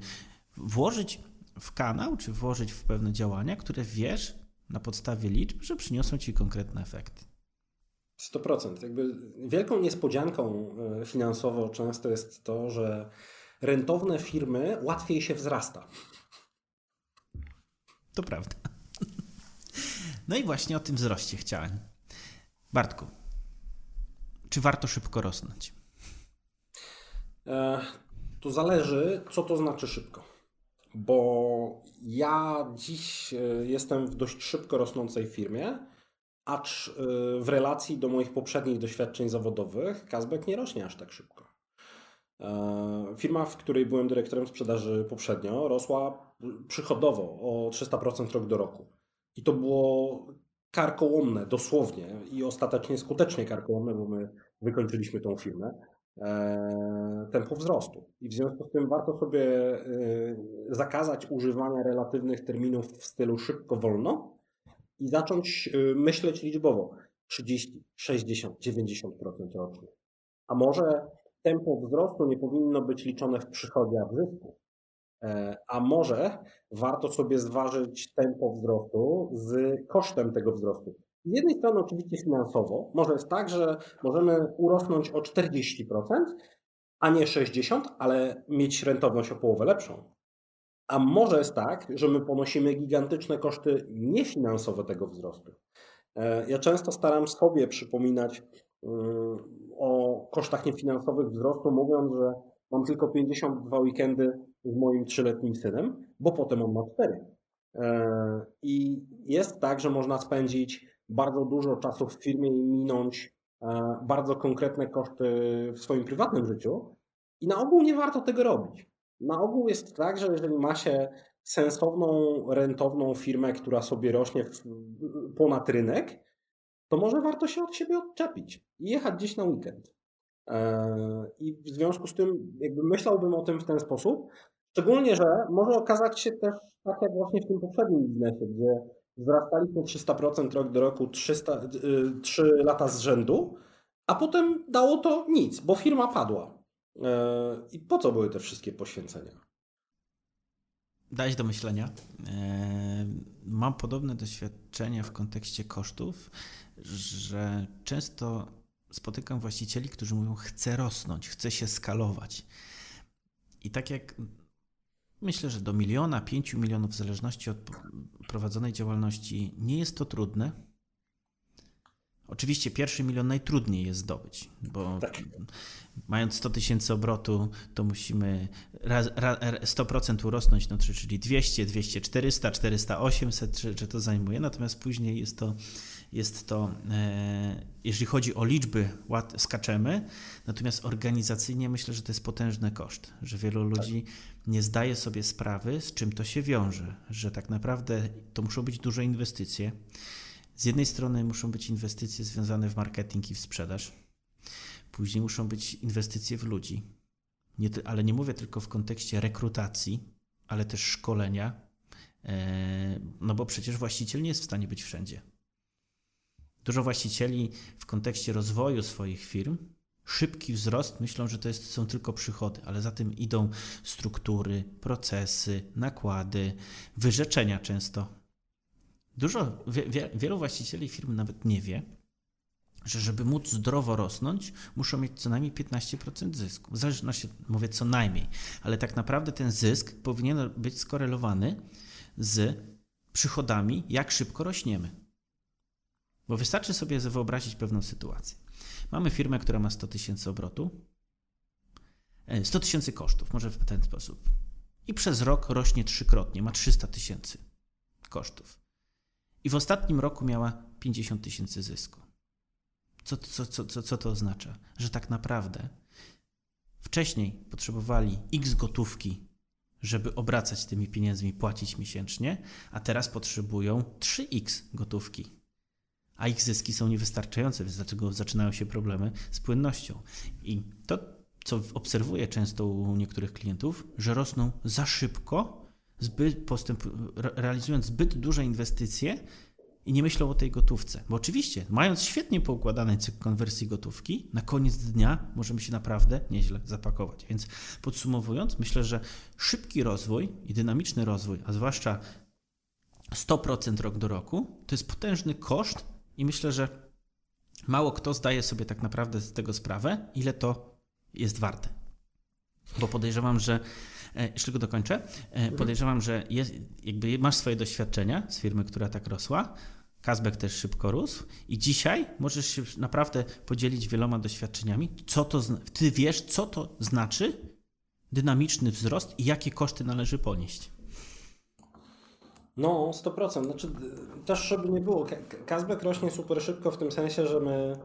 włożyć w kanał, czy włożyć w pewne działania, które wiesz na podstawie liczb, że przyniosą ci konkretne efekty. 100%. Jakby wielką niespodzianką e, finansowo często jest to, że rentowne firmy łatwiej się wzrasta. To prawda. No i właśnie o tym wzroście chciałem. Bartku, czy warto szybko rosnąć? E, to zależy, co to znaczy szybko. Bo ja dziś e, jestem w dość szybko rosnącej firmie, acz e, w relacji do moich poprzednich doświadczeń zawodowych Kazbek nie rośnie aż tak szybko. Firma, w której byłem dyrektorem sprzedaży poprzednio, rosła przychodowo o 300% rok do roku. I to było karkołomne, dosłownie i ostatecznie skutecznie karkołomne, bo my wykończyliśmy tą firmę, e, tempo wzrostu. I w związku z tym warto sobie e, zakazać używania relatywnych terminów w stylu szybko, wolno i zacząć e, myśleć liczbowo 30, 60, 90% rocznie. A może tempo wzrostu nie powinno być liczone w przychodzie, a w zysku. A może warto sobie zważyć tempo wzrostu z kosztem tego wzrostu. Z jednej strony oczywiście finansowo, może jest tak, że możemy urosnąć o 40%, a nie 60%, ale mieć rentowność o połowę lepszą. A może jest tak, że my ponosimy gigantyczne koszty niefinansowe tego wzrostu. E, ja często staram sobie przypominać mm, o kosztach niefinansowych wzrostu, mówiąc, że mam tylko 52 weekendy z moim trzyletnim synem, bo potem on ma cztery. E, I jest tak, że można spędzić bardzo dużo czasu w firmie i minąć e, bardzo konkretne koszty w swoim prywatnym życiu. I na ogół nie warto tego robić. Na ogół jest tak, że jeżeli ma się sensowną, rentowną firmę, która sobie rośnie ponad rynek, to może warto się od siebie odczepić i jechać gdzieś na weekend. E, I w związku z tym jakby myślałbym o tym w ten sposób, szczególnie, że może okazać się też tak jak właśnie w tym poprzednim biznesie, gdzie wzrastaliśmy 300% rok do roku 300, 3 y, lata z rzędu, a potem dało to nic, bo firma padła. E, I po co były te wszystkie poświęcenia? Dałeś do myślenia. E, mam podobne doświadczenia w kontekście kosztów, że często spotykam właścicieli, którzy mówią: chcę rosnąć, chcę się skalować. I tak jak Myślę, że do miliona, pięciu milionów, w zależności od prowadzonej działalności, nie jest to trudne. Oczywiście pierwszy milion najtrudniej jest zdobyć, bo tak. mając 100 tysięcy obrotu, to musimy 100% urosnąć, no, czyli 200, 200, 400, 400, 800, czy, czy to zajmuje. Natomiast później jest to jest to, e, jeżeli chodzi o liczby, ład, skaczemy, natomiast organizacyjnie myślę, że to jest potężny koszt, że wielu ludzi nie zdaje sobie sprawy, z czym to się wiąże, że tak naprawdę to muszą być duże inwestycje. Z jednej strony muszą być inwestycje związane w marketing i w sprzedaż, później muszą być inwestycje w ludzi, nie, ale nie mówię tylko w kontekście rekrutacji, ale też szkolenia, e, no bo przecież właściciel nie jest w stanie być wszędzie. Dużo właścicieli w kontekście rozwoju swoich firm szybki wzrost myślą, że to jest, są tylko przychody, ale za tym idą struktury, procesy, nakłady, wyrzeczenia często. Dużo, wie, wielu właścicieli firm nawet nie wie, że żeby móc zdrowo rosnąć, muszą mieć co najmniej 15% zysku. W zależności, mówię co najmniej, ale tak naprawdę ten zysk powinien być skorelowany z przychodami, jak szybko rośniemy. Bo wystarczy sobie wyobrazić pewną sytuację. Mamy firmę, która ma 100 tysięcy obrotu, 100 e, tysięcy kosztów, może w ten sposób. I przez rok rośnie trzykrotnie, ma 300 tysięcy kosztów. I w ostatnim roku miała 50 tysięcy zysku. Co, co, co, co, co to oznacza? Że tak naprawdę wcześniej potrzebowali x gotówki, żeby obracać tymi pieniędzmi, płacić miesięcznie, a teraz potrzebują 3x gotówki a ich zyski są niewystarczające, więc dlaczego zaczynają się problemy z płynnością. I to, co obserwuję często u niektórych klientów, że rosną za szybko, zbyt postęp, realizując zbyt duże inwestycje i nie myślą o tej gotówce. Bo oczywiście, mając świetnie poukładany cykl konwersji gotówki, na koniec dnia możemy się naprawdę nieźle zapakować. Więc podsumowując, myślę, że szybki rozwój i dynamiczny rozwój, a zwłaszcza 100% rok do roku, to jest potężny koszt i myślę, że mało kto zdaje sobie tak naprawdę z tego sprawę, ile to jest warte. Bo podejrzewam, że e, jeszcze tylko dokończę. E, mhm. Podejrzewam, że jest, jakby masz swoje doświadczenia z firmy, która tak rosła. Kazbek też szybko rósł i dzisiaj możesz się naprawdę podzielić wieloma doświadczeniami. Co to, ty wiesz, co to znaczy dynamiczny wzrost i jakie koszty należy ponieść. No, 100%. Znaczy, też żeby nie było, Kazbek rośnie super szybko w tym sensie, że my,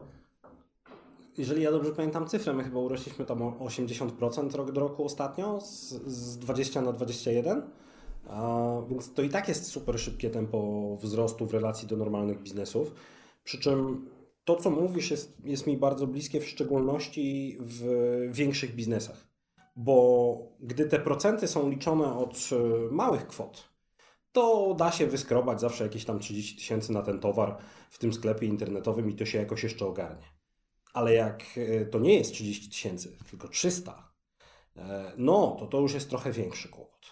jeżeli ja dobrze pamiętam cyfrę, my chyba urośliśmy tam o 80% rok do roku ostatnio, z, z 20 na 21, a, więc to i tak jest super szybkie tempo wzrostu w relacji do normalnych biznesów. Przy czym to, co mówisz, jest, jest mi bardzo bliskie, w szczególności w większych biznesach. Bo gdy te procenty są liczone od e, małych kwot, to da się wyskrobać zawsze jakieś tam 30 tysięcy na ten towar w tym sklepie internetowym i to się jakoś jeszcze ogarnie. Ale jak e, to nie jest 30 tysięcy, tylko 300, e, no to to już jest trochę większy kłopot.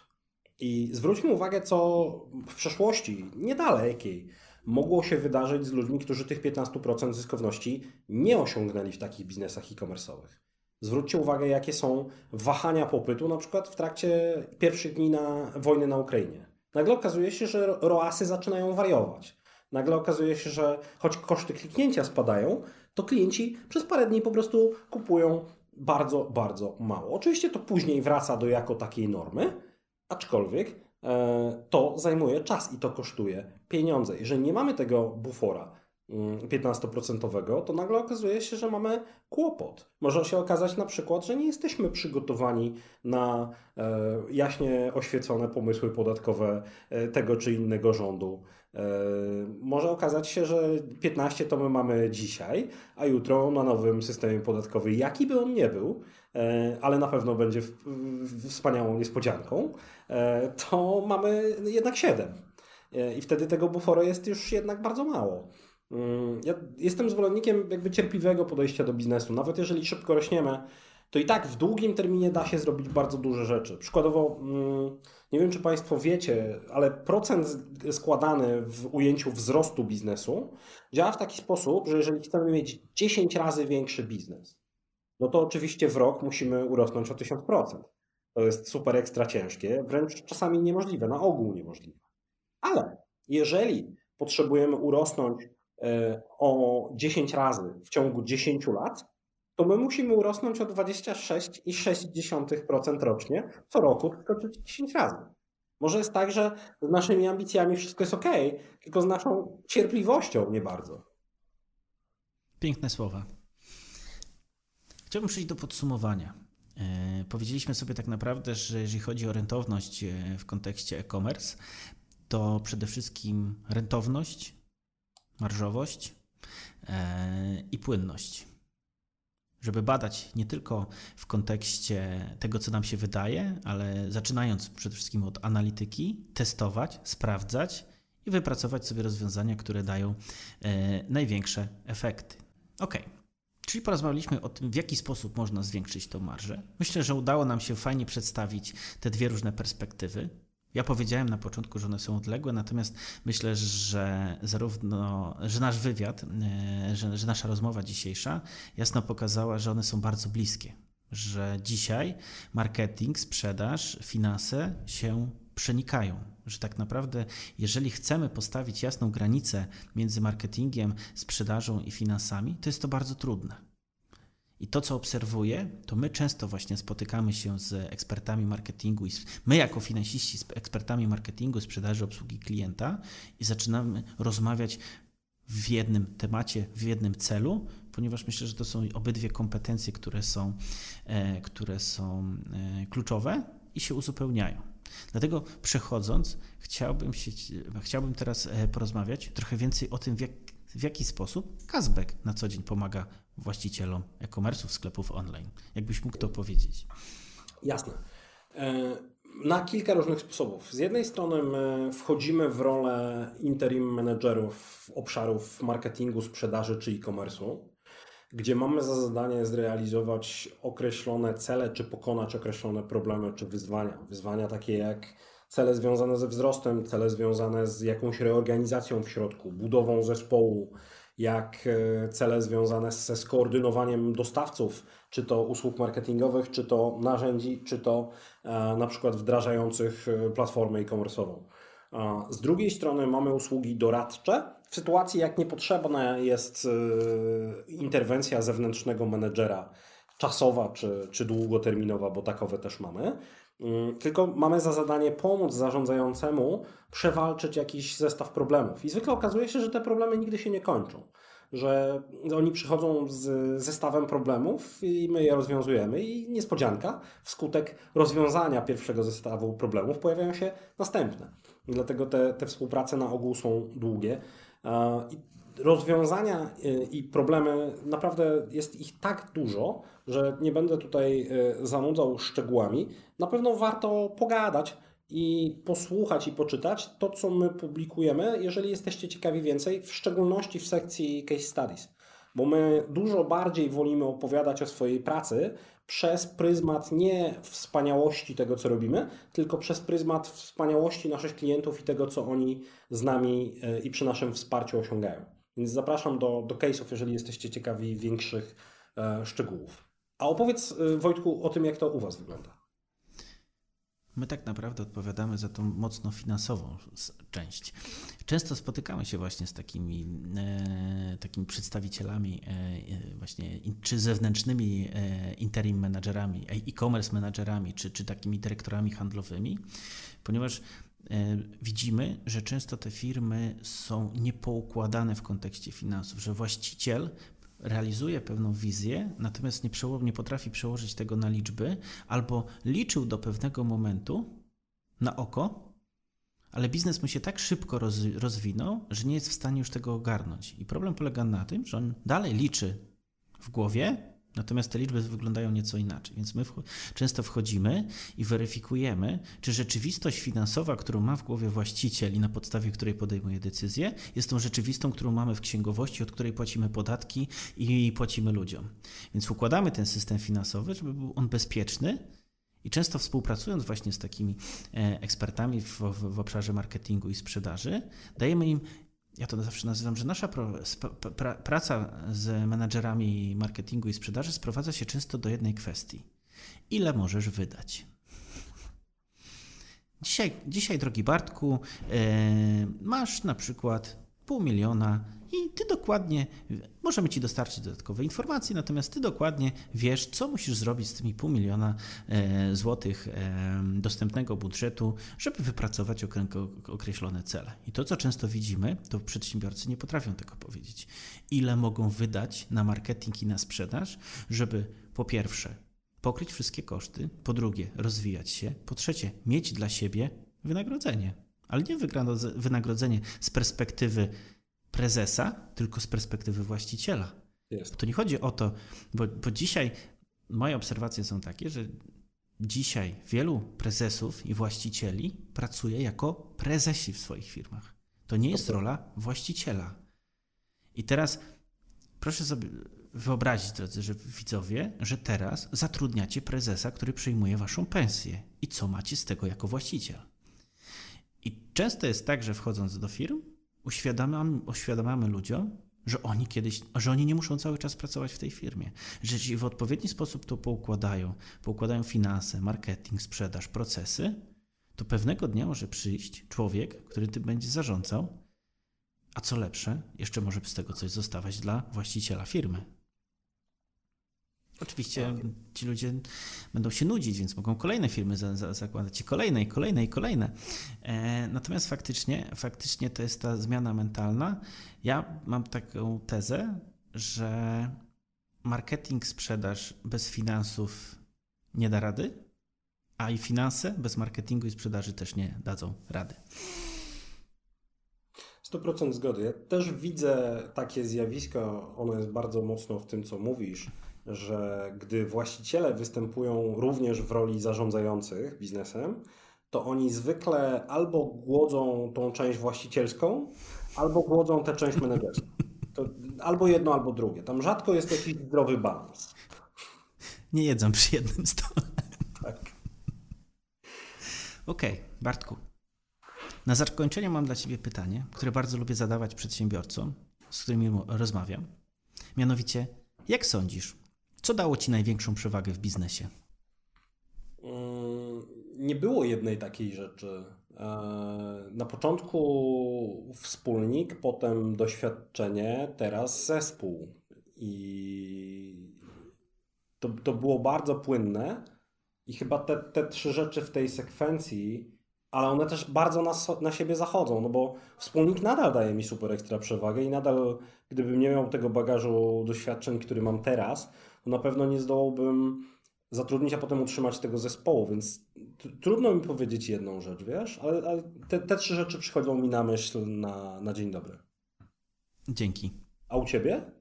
I zwróćmy uwagę, co w przeszłości niedalekiej mogło się wydarzyć z ludźmi, którzy tych 15% zyskowności nie osiągnęli w takich biznesach e-commerce'owych. Zwróćcie uwagę, jakie są wahania popytu, na przykład w trakcie pierwszych dni na wojny na Ukrainie. Nagle okazuje się, że ROASy zaczynają wariować. Nagle okazuje się, że choć koszty kliknięcia spadają, to klienci przez parę dni po prostu kupują bardzo, bardzo mało. Oczywiście to później wraca do jako takiej normy, aczkolwiek e, to zajmuje czas i to kosztuje pieniądze. Jeżeli nie mamy tego bufora, 15%, mm, to nagle okazuje się, że mamy kłopot. Może się okazać na przykład, że nie jesteśmy przygotowani na e, jaśnie oświecone pomysły podatkowe e, tego czy innego rządu. E, może okazać się, że 15 to my mamy dzisiaj, a jutro na nowym systemie podatkowym, jaki by on nie był, ale na pewno będzie wspaniałą niespodzianką, to mamy jednak 7. I wtedy tego buforu jest już jednak bardzo mało. Ja jestem zwolennikiem jakby cierpliwego podejścia do biznesu. Nawet jeżeli szybko rośniemy, to i tak w długim terminie da się zrobić bardzo duże rzeczy. Przykładowo, mm, nie wiem czy Państwo wiecie, ale procent składany w ujęciu wzrostu biznesu działa w taki sposób, że jeżeli chcemy mieć 10 razy większy biznes, no to oczywiście w rok musimy urosnąć o 1000%. To jest super ekstra ciężkie, wręcz czasami niemożliwe, na ogół niemożliwe. Ale jeżeli potrzebujemy urosnąć o 10 razy w ciągu 10 lat, to my musimy urosnąć o 26,6% rocznie co roku, tylko 10 razy. Może jest tak, że z naszymi ambicjami wszystko jest ok, tylko z naszą cierpliwością nie bardzo. Piękne słowa. Chciałbym przejść do podsumowania. E, powiedzieliśmy sobie tak naprawdę, że jeżeli chodzi o rentowność e, w kontekście e-commerce, to przede wszystkim rentowność, marżowość e, i płynność. Żeby badać nie tylko w kontekście tego, co nam się wydaje, ale zaczynając przede wszystkim od analityki, testować, sprawdzać i wypracować sobie rozwiązania, które dają e, największe efekty. Ok. Czyli porozmawialiśmy o tym, w jaki sposób można zwiększyć tą marżę. Myślę, że udało nam się fajnie przedstawić te dwie różne perspektywy. Ja powiedziałem na początku, że one są odległe, natomiast myślę, że zarówno, że nasz wywiad, e, że, że nasza rozmowa dzisiejsza jasno pokazała, że one są bardzo bliskie. Że dzisiaj marketing, sprzedaż, finanse się przenikają. Że tak naprawdę, jeżeli chcemy postawić jasną granicę między marketingiem, sprzedażą i finansami, to jest to bardzo trudne. I to, co obserwuję, to my często właśnie spotykamy się z ekspertami marketingu, i my jako finansiści z ekspertami marketingu, sprzedaży, obsługi klienta i zaczynamy rozmawiać w jednym temacie, w jednym celu, ponieważ myślę, że to są obydwie kompetencje, które są, e, które są e, kluczowe i się uzupełniają. Dlatego przechodząc, chciałbym, się, chciałbym teraz e, porozmawiać trochę więcej o tym, w, jak, w jaki sposób Kazbek na co dzień pomaga właścicielom e-commerce'ów, sklepów online. Jakbyś mógł to powiedzieć? Jasne. E, Na kilka różnych sposobów. Z jednej strony my wchodzimy w rolę interim managerów obszarów marketingu, sprzedaży czy e-commerce'u, gdzie mamy za zadanie zrealizować określone cele, czy pokonać określone problemy, czy wyzwania. Wyzwania takie jak cele związane ze wzrostem, cele związane z jakąś reorganizacją w środku, budową zespołu, jak e, cele związane ze skoordynowaniem dostawców, czy to usług marketingowych, czy to narzędzi, czy to e, na przykład wdrażających e, platformę e-commerce'ową. Z drugiej strony mamy usługi doradcze. W sytuacji, jak niepotrzebna jest interwencja zewnętrznego menedżera, czasowa czy, czy długoterminowa, bo takowe też mamy. Mm, tylko mamy za zadanie pomóc zarządzającemu przewalczyć jakiś zestaw problemów. I zwykle okazuje się, że te problemy nigdy się nie kończą. Że oni przychodzą z zestawem problemów i my je rozwiązujemy, i niespodzianka, wskutek rozwiązania pierwszego zestawu problemów pojawiają się następne. Dlatego te, te współprace na ogół są długie. I rozwiązania y, i problemy, naprawdę jest ich tak dużo, że nie będę tutaj y, zanudzał szczegółami. Na pewno warto pogadać i posłuchać i poczytać to, co my publikujemy, jeżeli jesteście ciekawi więcej, w szczególności w sekcji case studies. Bo my dużo bardziej wolimy opowiadać o swojej pracy przez pryzmat nie wspaniałości tego, co robimy, tylko przez pryzmat wspaniałości naszych klientów i tego, co oni z nami y, i przy naszym wsparciu osiągają. Więc zapraszam do, do case'ów, jeżeli jesteście ciekawi większych e, szczegółów. A opowiedz, e, Wojtku, o tym, jak to u Was wygląda. My tak naprawdę odpowiadamy za tą mocno finansową część. Często spotykamy się właśnie z takimi, e, takimi przedstawicielami, e, e właśnie czy zewnętrznymi e, interim menadżerami, e-commerce menadżerami, czy, czy takimi dyrektorami handlowymi, ponieważ E, widzimy, że często te firmy są niepoukładane w kontekście finansów, że właściciel realizuje pewną wizję, natomiast nie, nie potrafi przełożyć tego na liczby, albo liczył do pewnego momentu na oko, ale biznes mu się tak szybko rozwinął, że nie jest w stanie już tego ogarnąć. I problem polega na tym, że on dalej liczy w głowie, Natomiast te liczby wyglądają nieco inaczej, więc my często wchodzimy i weryfikujemy, czy rzeczywistość finansowa, którą ma w głowie właściciel i na podstawie której podejmuje decyzję, jest tą rzeczywistą, którą mamy w księgowości, od której płacimy podatki i płacimy ludziom. Więc układamy ten system finansowy, żeby był on bezpieczny, i często współpracując właśnie z takimi e, ekspertami w, w, w, obszarze marketingu i sprzedaży, dajemy im ja to zawsze nazywam, że nasza praca z menadżerami marketingu i sprzedaży sprowadza się często do jednej kwestii. Ile możesz wydać? Dzisiaj, dzisiaj drogi Bartku, yy, masz na przykład pół miliona i ty dokładnie, możemy ci dostarczyć dodatkowe informacje, natomiast ty dokładnie wiesz, co musisz zrobić z tymi pół miliona e, złotych e, dostępnego budżetu, żeby wypracować określone cele. I to, co często widzimy, to przedsiębiorcy nie potrafią tego powiedzieć. Ile mogą wydać na marketing i na sprzedaż, żeby po pierwsze pokryć wszystkie koszty, po drugie rozwijać się, po trzecie mieć dla siebie wynagrodzenie. Ale nie wynagrodzenie z perspektywy prezesa, tylko z perspektywy właściciela. Jest. To nie chodzi o to, bo, bo dzisiaj moje obserwacje są takie, że dzisiaj wielu prezesów i właścicieli pracuje jako prezesi w swoich firmach. To nie jest rola właściciela. I teraz proszę sobie wyobrazić, drodzy że widzowie, że teraz zatrudniacie prezesa, który przyjmuje waszą pensję. I co macie z tego jako właściciel? I często jest tak, że wchodząc do firm, uświadamiamy, uświadamiamy ludziom, że oni kiedyś, że oni nie muszą cały czas pracować w tej firmie, że jeśli w odpowiedni sposób to poukładają, poukładają finanse, marketing, sprzedaż, procesy, to pewnego dnia może przyjść człowiek, który tym będzie zarządzał, a co lepsze, jeszcze może z tego coś zostawać dla właściciela firmy. Oczywiście ci ludzie będą się nudzić, więc mogą kolejne firmy za, za, zakładać i kolejne, i kolejne, i kolejne. E, natomiast faktycznie, faktycznie to jest ta zmiana mentalna. Ja mam taką tezę, że marketing, sprzedaż bez finansów nie da rady, a i finanse bez marketingu i sprzedaży też nie dadzą rady. 100% zgody. Ja też widzę takie zjawisko, ono jest bardzo mocno w tym, co mówisz że gdy właściciele występują również w roli zarządzających biznesem, to oni zwykle albo głodzą tą część właścicielską, albo głodzą tę część menedżerską. To albo jedno, albo drugie. Tam rzadko jest jakiś zdrowy balans. Nie jedzą przy jednym stole. Tak. Okej, okay, Bartku. Na zakończenie mam dla Ciebie pytanie, które bardzo lubię zadawać przedsiębiorcom, z którymi rozmawiam. Mianowicie, jak sądzisz, co dało Ci największą przewagę w biznesie? Mm, nie było jednej takiej rzeczy. E, na początku wspólnik, potem doświadczenie, teraz zespół. I to, to było bardzo płynne. I chyba te, te trzy rzeczy w tej sekwencji, ale one też bardzo na, na siebie zachodzą, no bo wspólnik nadal daje mi super ekstra przewagę i nadal, gdybym nie miał tego bagażu doświadczeń, który mam teraz, na pewno nie zdołałbym zatrudnić, a potem utrzymać tego zespołu, więc trudno mi powiedzieć jedną rzecz, wiesz, ale, ale te, te, trzy rzeczy przychodzą mi na myśl na, na dzień dobry. Dzięki. A u ciebie?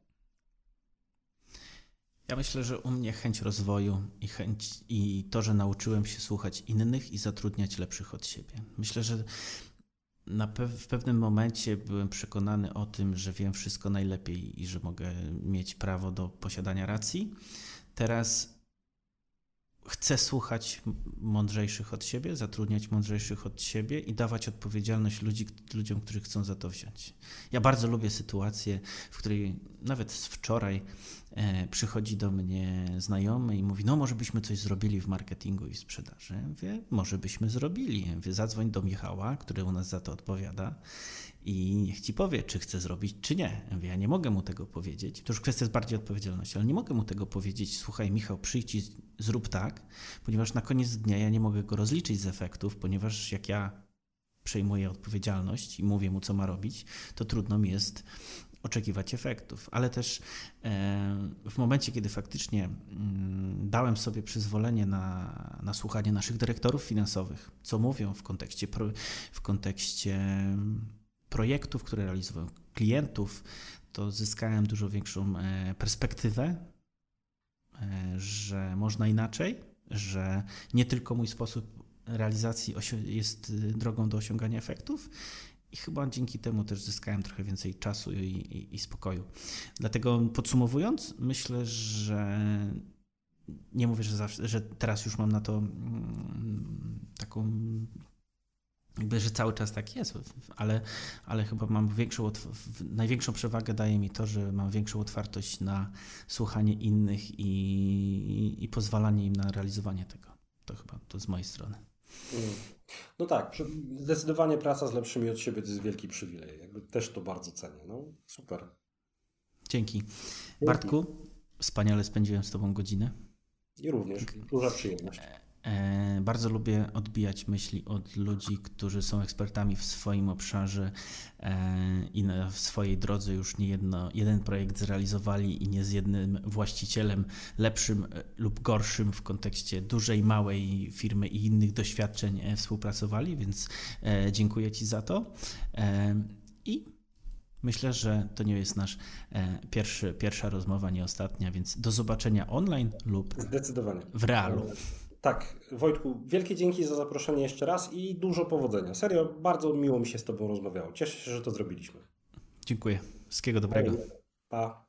Ja myślę, że u mnie chęć rozwoju i chęć i to, że nauczyłem się słuchać innych i zatrudniać lepszych od siebie. Myślę, że na pe w pewnym momencie byłem przekonany o tym, że wiem wszystko najlepiej i że mogę mieć prawo do posiadania racji. Teraz chcę słuchać mądrzejszych od siebie, zatrudniać mądrzejszych od siebie i dawać odpowiedzialność ludzi, ludziom, którzy chcą za to wziąć. Ja bardzo lubię sytuację, w której nawet wczoraj e, przychodzi do mnie znajomy i mówi, no może byśmy coś zrobili w marketingu i sprzedaży. Ja mówię, może byśmy zrobili. Ja mówię, zadzwoń do Michała, który u nas za to odpowiada i niech ci powie, czy chce zrobić, czy nie. Ja, nie mogę mu tego powiedzieć. To już kwestia jest bardziej odpowiedzialności, ale nie mogę mu tego powiedzieć. Słuchaj, Michał, przyjdź i zrób tak, ponieważ na koniec dnia ja nie mogę go rozliczyć z efektów, ponieważ jak ja przejmuję odpowiedzialność i mówię mu, co ma robić, to trudno mi jest oczekiwać efektów, ale też e, w momencie, kiedy faktycznie mm, dałem sobie przyzwolenie na, na słuchanie naszych dyrektorów finansowych, co mówią w kontekście, w kontekście projektów, które realizują, klientów, to zyskałem dużo większą e, perspektywę, e, że można inaczej, że nie tylko mój sposób realizacji jest y, drogą do osiągania efektów. I chyba dzięki temu też zyskałem trochę więcej czasu i, i, i spokoju. Dlatego podsumowując, myślę, że nie mówię, że, zawsze, że teraz już mam na to mm, taką jakby, że cały czas tak jest, ale, ale chyba mam większą, największą przewagę daje mi to, że mam większą otwartość na słuchanie innych i, i pozwalanie im na realizowanie tego. To chyba to z mojej strony. Mm. No tak, zdecydowanie praca z lepszymi od siebie to jest wielki przywilej. Jakby też to bardzo cenię. No, super. Dzięki. Bartku, wspaniale spędziłem z Tobą godzinę. I również, duża przyjemność. E, bardzo lubię odbijać myśli od ludzi, którzy są ekspertami w swoim obszarze e, i w swojej drodze już nie jedno, jeden projekt zrealizowali i nie z jednym właścicielem lepszym e, lub gorszym w kontekście dużej, małej firmy i innych doświadczeń współpracowali, więc dziękuję Ci za to. I Myślę, że to nie jest nasz pierwszy, pierwsza rozmowa, nie ostatnia, więc do zobaczenia online lub w realu. Tak, Wojtku, wielkie dzięki za zaproszenie jeszcze raz i dużo powodzenia. Serio, bardzo miło mi się z Tobą rozmawiało. Cieszę się, że to zrobiliśmy. Dziękuję. Wszystkiego dobrego. Pa.